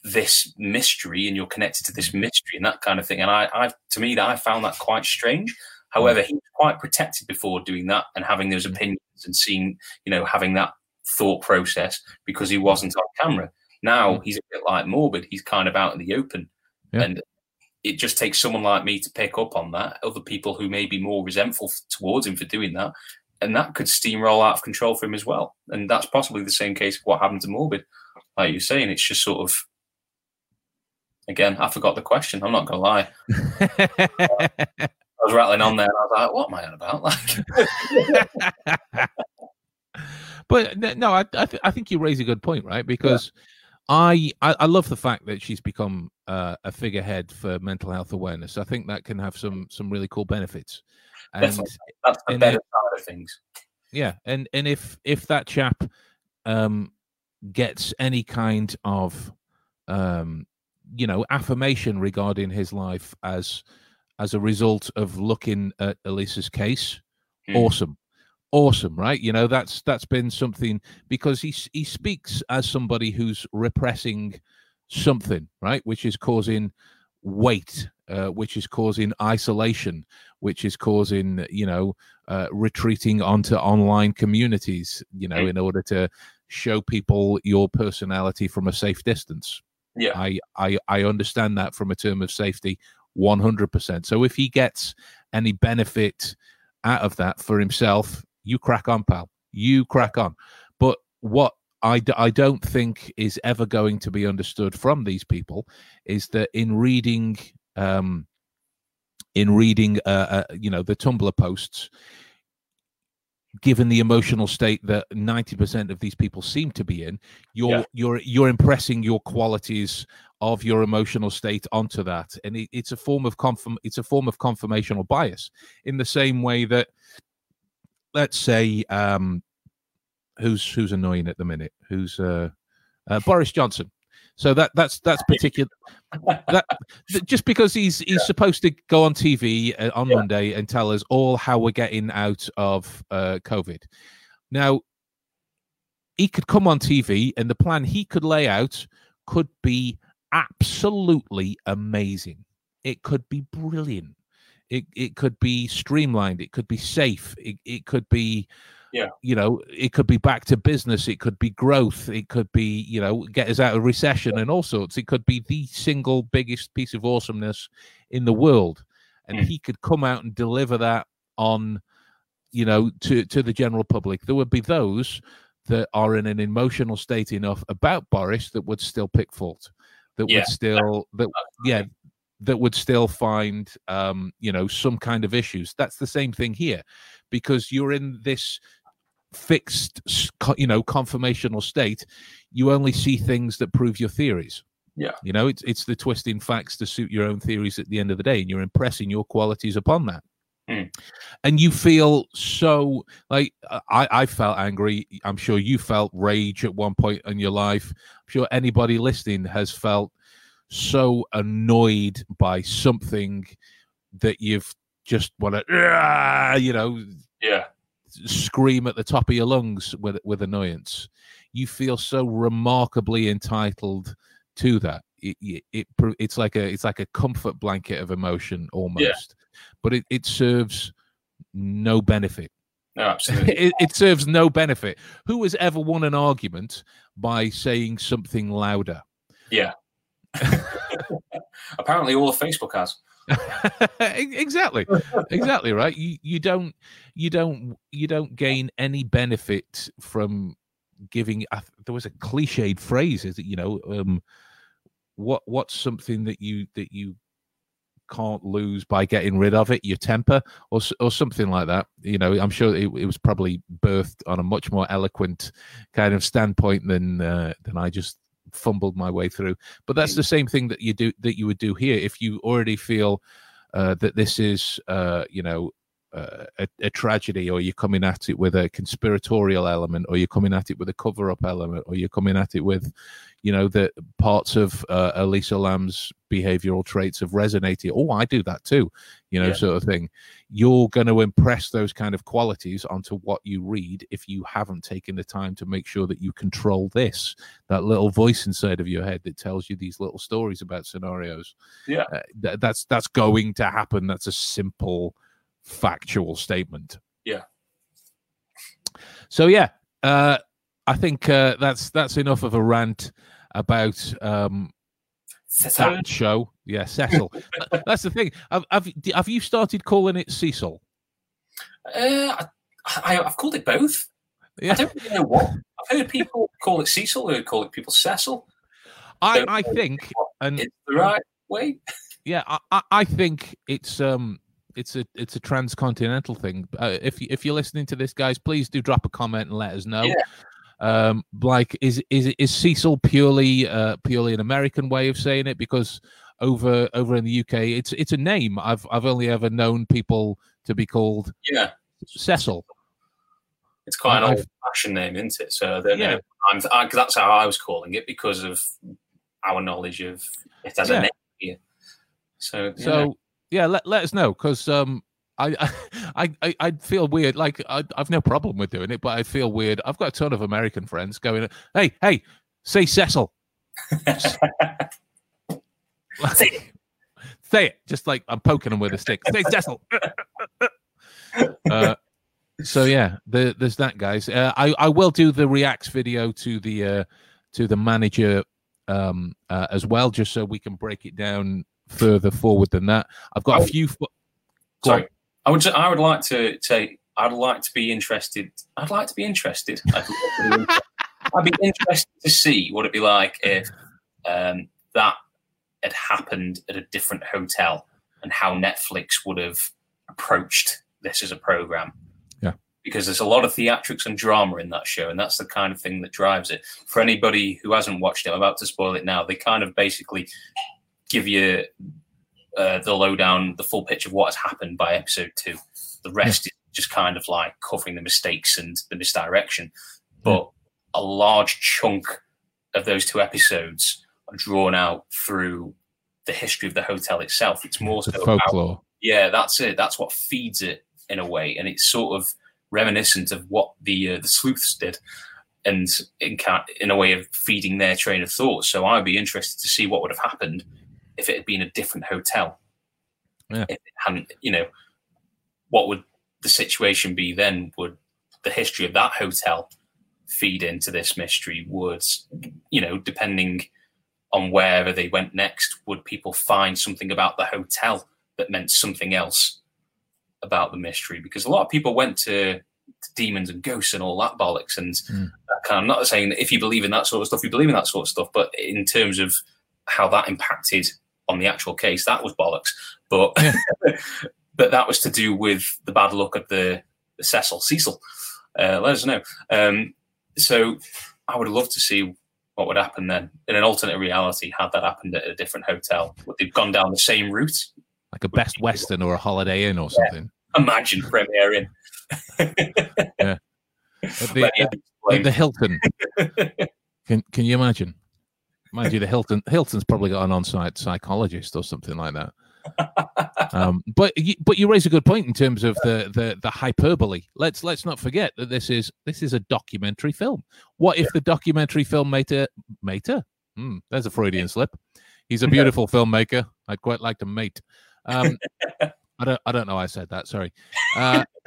this mystery and you're connected to this mystery and that kind of thing. And I, I to me, that I found that quite strange. However, he was quite protected before doing that and having those mm-hmm. opinions and seeing, you know, having that thought process because he wasn't on camera. Now mm. he's a bit like morbid. He's kind of out in the open. Yeah. And it just takes someone like me to pick up on that. Other people who may be more resentful towards him for doing that. And that could steamroll out of control for him as well. And that's possibly the same case of what happened to Morbid. Like you're saying, it's just sort of again, I forgot the question. I'm not gonna lie. I was rattling on there, and I was like, "What am I on about?" Like, but no, I I, th- I, think you raise a good point, right? Because yeah. I, I, I love the fact that she's become uh, a figurehead for mental health awareness. I think that can have some some really cool benefits. And, Definitely. that's the better side of things. Yeah, and and if if that chap um, gets any kind of um, you know affirmation regarding his life as as a result of looking at Elisa's case, mm. awesome. Awesome right? You know that's that's been something because he he speaks as somebody who's repressing something right? Which is causing weight uh, which is causing isolation which is causing you know uh, retreating onto online communities you know in order to show people your personality from a safe distance yeah i i, I understand that from a term of safety 100% so if he gets any benefit out of that for himself you crack on, pal. You crack on. But what I d- I don't think is ever going to be understood from these people is that in reading um, in reading uh, uh, you know the Tumblr posts, given the emotional state that ninety percent of these people seem to be in, you're yeah. you're you're impressing your qualities of your emotional state onto that, and it, it's a form of confirm it's a form of confirmational bias in the same way that let's say um, who's who's annoying at the minute? Who's uh, uh, Boris Johnson? So that that's that's particular. that just because he's he's yeah. supposed to go on TV uh, on yeah. Monday and tell us all how we're getting out of uh, COVID. Now, he could come on TV, and the plan he could lay out could be absolutely amazing. It could be brilliant. It it could be streamlined. It could be safe. It it could be yeah. you know it could be back to business it could be growth it could be you know get us out of recession and all sorts. It could be the single biggest piece of awesomeness in the world. And mm. he could come out and deliver that on you know to to the general public. There would be those that are in an emotional state enough about boris that would still pick fault that yeah. would still that yeah that would still find um, you know some kind of issues. That's the same thing here because you're in this fixed you know conformational state you only see things that prove your theories. Yeah. You know it's it's the twisting facts to suit your own theories at the end of the day and you're impressing your qualities upon that. Mm. and you feel so like i i felt angry. I'm sure you felt rage at one point in your life. I'm sure anybody listening has felt so annoyed by something that you've just want to, you know, yeah, scream at the top of your lungs with with annoyance. You feel so remarkably entitled to that. It, it, it it's like a it's like a comfort blanket of emotion almost, yeah. but it, it serves no benefit. No, absolutely. it, it serves no benefit. Who has ever won an argument by saying something louder? Yeah. Apparently, all of Facebook has. exactly. Exactly right? You you don't you don't you don't gain any benefit from giving there was a cliched phrase is that you know um what what's something that you that you can't lose by getting rid of it? Your temper or or something like that you know? I'm sure it, it was probably birthed on a much more eloquent kind of standpoint than uh, than i just fumbled my way through. But that's the same thing that you do that you would do here if you already feel uh, that this is, uh, you know, a, a, tragedy, or you're coming at it with a conspiratorial element, or you're coming at it with a cover-up element, or you're coming at it with, you know, the parts of uh, Elisa Lam's behavioral traits have resonated. Oh, I do that too, you know, yeah. sort of thing. You're going to impress those kind of qualities onto what you read if you haven't taken the time to make sure that you control this, that little voice inside of your head that tells you these little stories about scenarios. Yeah, uh, th- that's that's going to happen. That's a simple factual statement. Yeah. So yeah, uh, I think uh, that's that's enough of a rant about um, that show. Yeah, Cecil. that's the thing. Have, have, have you started calling it Cecil? Uh, I, have called it both. Yeah. I don't really know what. I've heard people call it Cecil. I've heard call it people Cecil. I, I think, and it's the right way. Yeah, I, I think it's um it's a it's a transcontinental thing. Uh, if if you're listening to this, guys, please do drop a comment and let us know. Yeah. Um, like, is is is Cecil purely uh, purely an American way of saying it? Because over over in the UK, it's it's a name. I've I've only ever known people to be called yeah Cecil. It's quite an old-fashioned name, isn't it? So then, yeah. I'm, I, that's how I was calling it because of our knowledge of it as yeah. a name. Here. So, so yeah, let, let us know because um, I, I, I, I feel weird. Like I, I've no problem with doing it, but I feel weird. I've got a ton of American friends going, "Hey, hey, say Cecil." say it. Say it. Just like I'm poking them with a stick. Say Cecil. uh, so yeah, the, there's that, guys. Uh, I, I will do the reacts video to the uh, to the manager um, uh, as well, just so we can break it down further forward than that. I've got a few. Fo- Sorry, I would. I would like to say. I'd like to be interested. I'd like to be interested. I'd, be, I'd be interested to see what it'd be like if um, that had happened at a different hotel and how Netflix would have approached this as a program. Because there's a lot of theatrics and drama in that show, and that's the kind of thing that drives it. For anybody who hasn't watched it, I'm about to spoil it now. They kind of basically give you uh, the lowdown, the full pitch of what has happened by episode two. The rest yeah. is just kind of like covering the mistakes and the misdirection. But yeah. a large chunk of those two episodes are drawn out through the history of the hotel itself. It's more the so folklore. About, yeah, that's it. That's what feeds it in a way, and it's sort of reminiscent of what the uh, the sleuths did, and in, in a way of feeding their train of thought. So I'd be interested to see what would have happened if it had been a different hotel. Yeah. If it hadn't, you know, what would the situation be then? Would the history of that hotel feed into this mystery? Would, you know, depending on wherever they went next, would people find something about the hotel that meant something else about the mystery? Because a lot of people went to, demons and ghosts and all that bollocks. And mm. I'm not saying that if you believe in that sort of stuff, you believe in that sort of stuff, but in terms of how that impacted on the actual case, that was bollocks. But but that was to do with the bad luck of the, the Cecil Cecil. Uh, let us know. Um, so I would love to see what would happen then in an alternate reality had that happened at a different hotel. Would they've gone down the same route? Like a Best Western or a Holiday Inn or something. Imagine Premier Inn. yeah. At the, at the Hilton. Can can you imagine? Mind you, the Hilton Hilton's probably got an on-site psychologist or something like that. um, but you, but you raise a good point in terms of the, the the hyperbole. Let's let's not forget that this is this is a documentary film. What if the documentary film made a made a Hmm, there's a Freudian slip. He's a beautiful filmmaker. I'd quite like to mate. Um, I don't. I don't know. I said that. Sorry. Uh,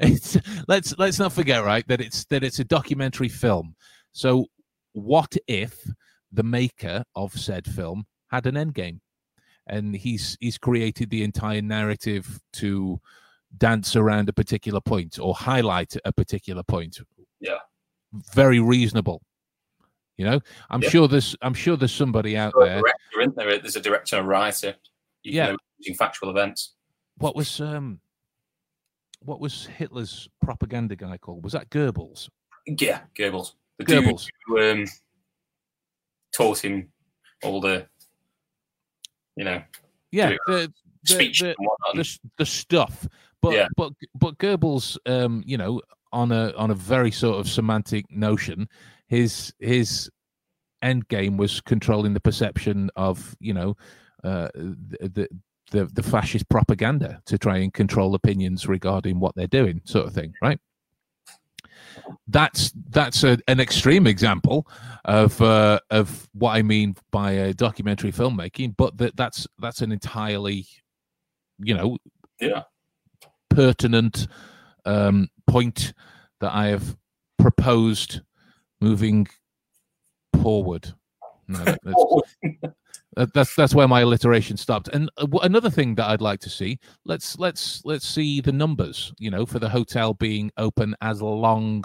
it's, let's let's not forget, right, that it's that it's a documentary film. So, what if the maker of said film had an end game, and he's he's created the entire narrative to dance around a particular point or highlight a particular point? Yeah. Very reasonable. You know, I'm Yeah. sure there's I'm sure there's somebody out There's a there. director, isn't there? There's a director and a writer. You Yeah. know, using factual events. What was um, what was Hitler's propaganda guy called? Was that Goebbels? Yeah, Goebbels. The Goebbels. who um, taught him all the, you know, Yeah, the the, speech the, and whatnot. the, the stuff. But Yeah. but but Goebbels, um, you know, on a on a very sort of semantic notion, his his end game was controlling the perception of you know uh, the, the the fascist propaganda to try and control opinions regarding what they're doing, sort of thing, right? That's that's a, an extreme example of uh, of what I mean by uh, documentary filmmaking, but that that's that's an entirely, you know, yeah, pertinent um, point that I have proposed moving forward. No, that- that's, that's where my alliteration stopped. And uh, another thing that I'd like to see let's let's let's see the numbers. You know, for the hotel being open as long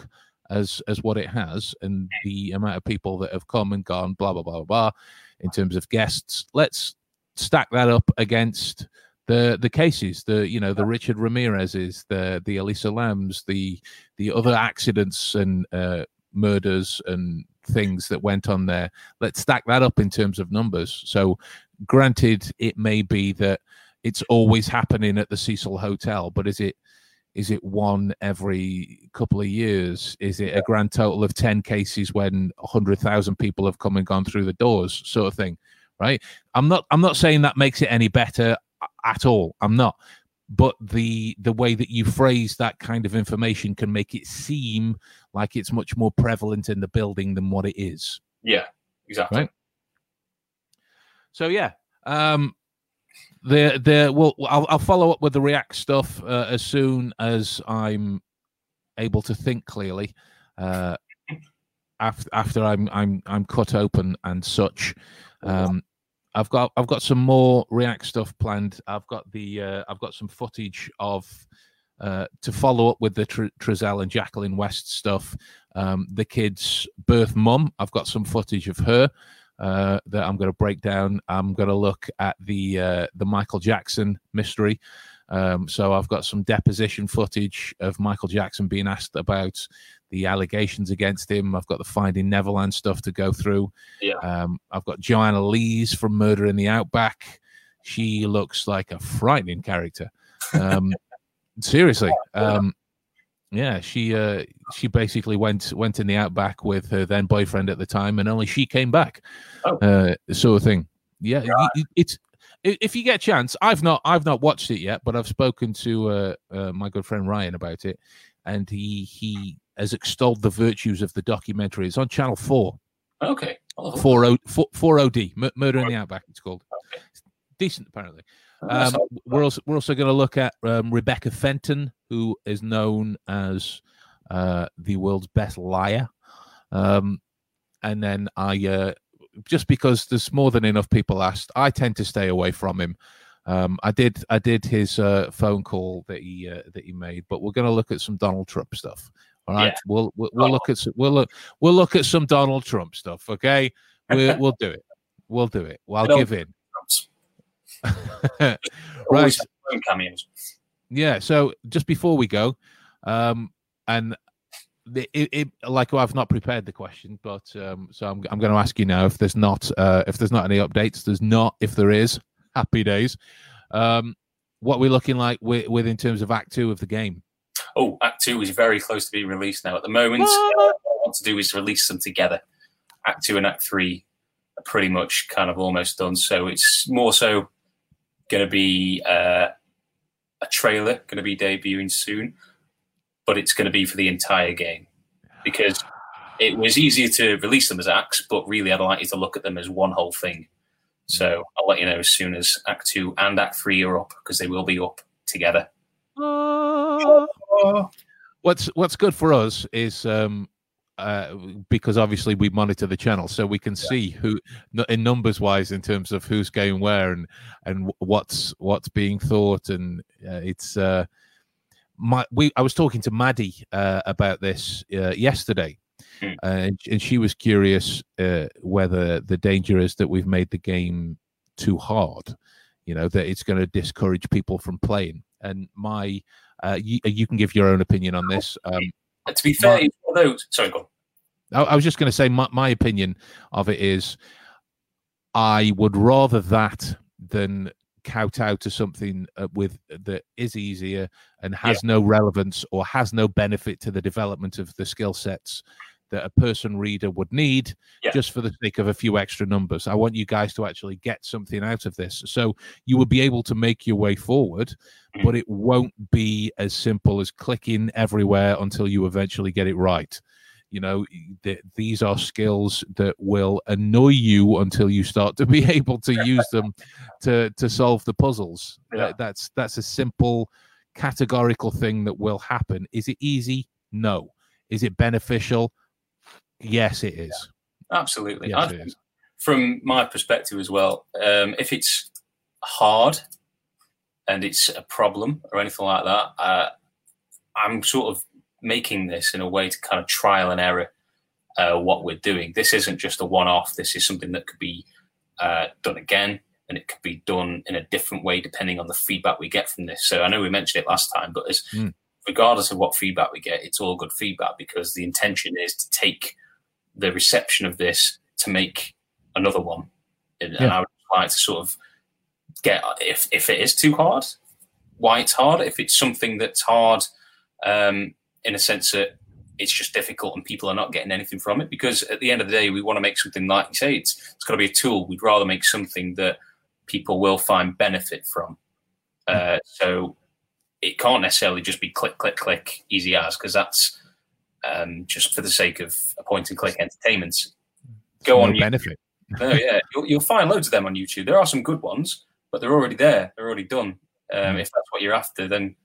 as as what it has, and the amount of people that have come and gone, blah blah blah blah, blah in terms of guests. Let's stack that up against the the cases, the you know the Richard Ramirez's, the the Elisa Lams, the the other accidents and uh, murders and things that went on there. Let's stack that up in terms of numbers. So, granted, it may be that it's always happening at the Cecil Hotel, but is it is it one every couple of years? Is it a grand total of ten cases when hundred thousand people have come and gone through the doors, sort of thing? Right? I'm not. I'm not saying that makes it any better at all. I'm not. But the the way that you phrase that kind of information can make it seem like it's much more prevalent in the building than what it is. yeah, exactly. Right. So yeah, um, the the well, I'll, I'll follow up with the React stuff uh, as soon as I'm able to think clearly. Uh, after after I'm I'm I'm cut open and such. Um, I've got I've got some more React stuff planned. I've got the uh, I've got some footage of uh, to follow up with the Tr- Trezell and Jacqueline West stuff. Um, the kid's birth mum. I've got some footage of her uh, that I'm going to break down. I'm going to look at the uh, the Michael Jackson mystery. Um, so I've got some deposition footage of Michael Jackson being asked about the allegations against him. I've got the Finding Neverland stuff to go through. Yeah. Um, I've got Joanna Lees from Murder in the Outback. She looks like a frightening character. Um, seriously. Um, yeah, she uh, she basically went went in the outback with her then boyfriend at the time, and only she came back, Oh. uh, sort of thing. Yeah, y- it's if you get a chance. I've not I've not watched it yet, but I've spoken to uh, uh, my good friend Ryan about it, and he he has extolled the virtues of the documentary. It's on Channel Four, Okay. A four O four, OD, Mur- Murder in the Outback. It's called. Okay. Decent, apparently. Um, we're also we're also going to look at um, Rebecca Fenton, who is known as uh, the world's best liar. Um, and then I uh, just because there's more than enough people asked, I tend to stay away from him. Um, I did I did his uh, phone call that he uh, that he made, but we're going to look at some Donald Trump stuff. All right, Yeah. we'll we'll, we'll look at some, we'll look we'll look at some Donald Trump stuff. Okay, we, we'll do it. We'll do it. Well, I'll give in. Right. cameos. Yeah. So just before we go, um, and the, it, it, like I've not prepared the question, but um, so I'm I'm going to ask you now if there's not uh, if there's not any updates. There's not. If there is, happy days. Um, what we're looking like with, with in terms of Act Two of the game. Oh, Act Two is very close to being released now. At the moment, What? I want to do is release them together. Act Two and Act Three are pretty much kind of almost done. So it's more so going to be uh, a trailer going to be debuting soon, but it's going to be for the entire game because it was easier to release them as acts, but really I'd like you to look at them as one whole thing. So I'll let you know as soon as Act Two and Act Three are up because they will be up together. Uh, what's What's good for us is um, uh, because obviously we monitor the channel, so we can yeah. see who, in numbers wise, in terms of who's going where and and what's what's being thought, and uh, it's. Uh, my, we I was talking to Maddie uh, about this uh, yesterday, mm. and, and, she was curious uh, whether the danger is that we've made the game too hard, you know, that it's going to discourage people from playing. And my, uh, you, you, can give your own opinion on this. Um, to be fair, my, sorry, go on. I, I was just going to say my, my opinion of it is, I would rather that than kowtow to something uh, with that is easier and has yeah. no relevance or has no benefit to the development of the skill sets that a person reader would need yeah. just for the sake of a few extra numbers. I want you guys to actually get something out of this. So you will be able to make your way forward, but it won't be as simple as clicking everywhere until you eventually get it right. You know, th- these are skills that will annoy you until you start to be able to use them to to solve the puzzles. Yeah. That, that's that's a simple categorical thing that will happen. Is it easy? No. Is it beneficial? Yes, it is. Yeah, absolutely. Yes, it is. From my perspective as well, um, if it's hard and it's a problem or anything like that, uh, I'm sort of making this in a way to kind of trial and error uh, what we're doing. This isn't just a one off, this is something that could be uh, done again and it could be done in a different way depending on the feedback we get from this. So I know we mentioned it last time, but as mm. regardless of what feedback we get, it's all good feedback because the intention is to take the reception of this to make another one. And, yeah. and I would like to sort of get if if it is too hard, why it's hard. If it's something that's hard, um, in a sense that it's just difficult and people are not getting anything from it. Because at the end of the day, we want to make something like you say, it's it's got to be a tool. We'd rather make something that people will find benefit from. Uh, so it can't necessarily just be click, click, click, easy as, because that's um, just for the sake of a point and click entertainment. Go no on benefit. oh yeah, you'll, you'll, find loads of them on YouTube. There are some good ones, but they're already there. They're already done. Um, if that's what you're after, then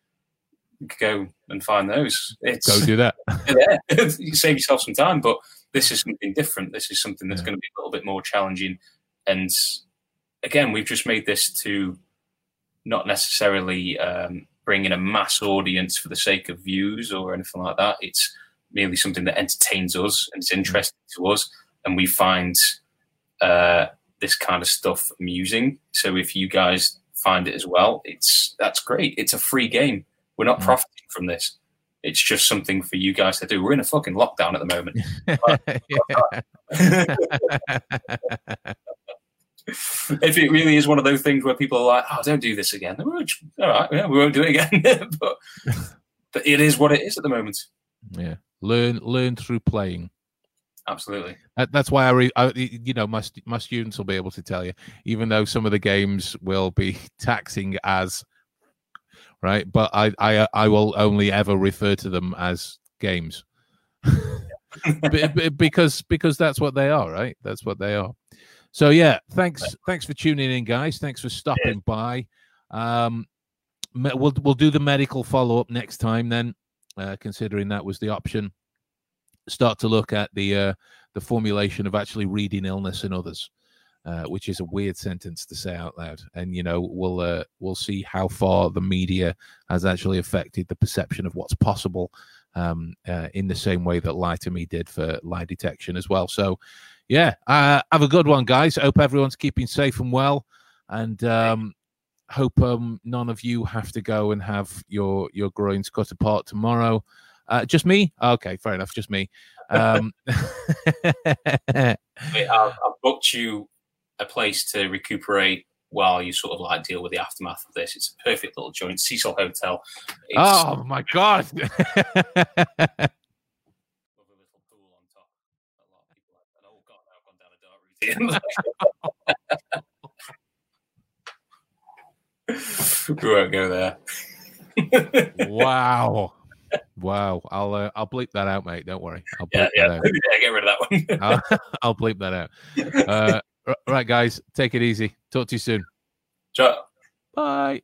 go and find those. It's, go do that. yeah, you save yourself some time. But this is something different. This is something that's yeah. going to be a little bit more challenging. And again, we've just made this to not necessarily um, bring in a mass audience for the sake of views or anything like that. It's merely something that entertains us and it's mm. interesting to us, and we find uh, this kind of stuff amusing. So if you guys find it as well, it's that's great. It's a free game. We're not mm. profiting from this. It's just something for you guys to do. We're in a fucking lockdown at the moment. if it really is one of those things where people are like, "Oh, don't do this again," all right, yeah, we won't do it again. but, but it is what it is at the moment. Yeah, learn learn through playing. Absolutely. That, that's why I, re, I, you know, my my students will be able to tell you, even though some of the games will be taxing as right? But I I I will only ever refer to them as games. because because that's what they are, right? That's what they are. So yeah, thanks thanks for tuning in, guys. Thanks for stopping by. Um, we'll we'll do the medical follow up next time then, uh, considering that was the option. Start to look at the uh, the formulation of actually reading illness in others. Uh, which is a weird sentence to say out loud. And you know, we'll uh, we'll see how far the media has actually affected the perception of what's possible um, uh, in the same way that Lie to Me did for lie detection as well. So, yeah, uh, have a good one, guys. Hope everyone's keeping safe and well, and um, hope um, none of you have to go and have your your groins cut apart tomorrow. Uh, just me? Okay, fair enough. Just me. Um, I've, I've booked you a place to recuperate while you sort of like deal with the aftermath of this. It's a perfect little joint. Cecil Hotel. It's oh my god. we won't go there. wow. Wow, I'll uh, I'll bleep that out, mate. Don't worry. I'll bleep yeah, yeah. get rid of that one. I'll, I'll, bleep that out. Uh, right, guys, take it easy. Talk to you soon. Ciao. Bye.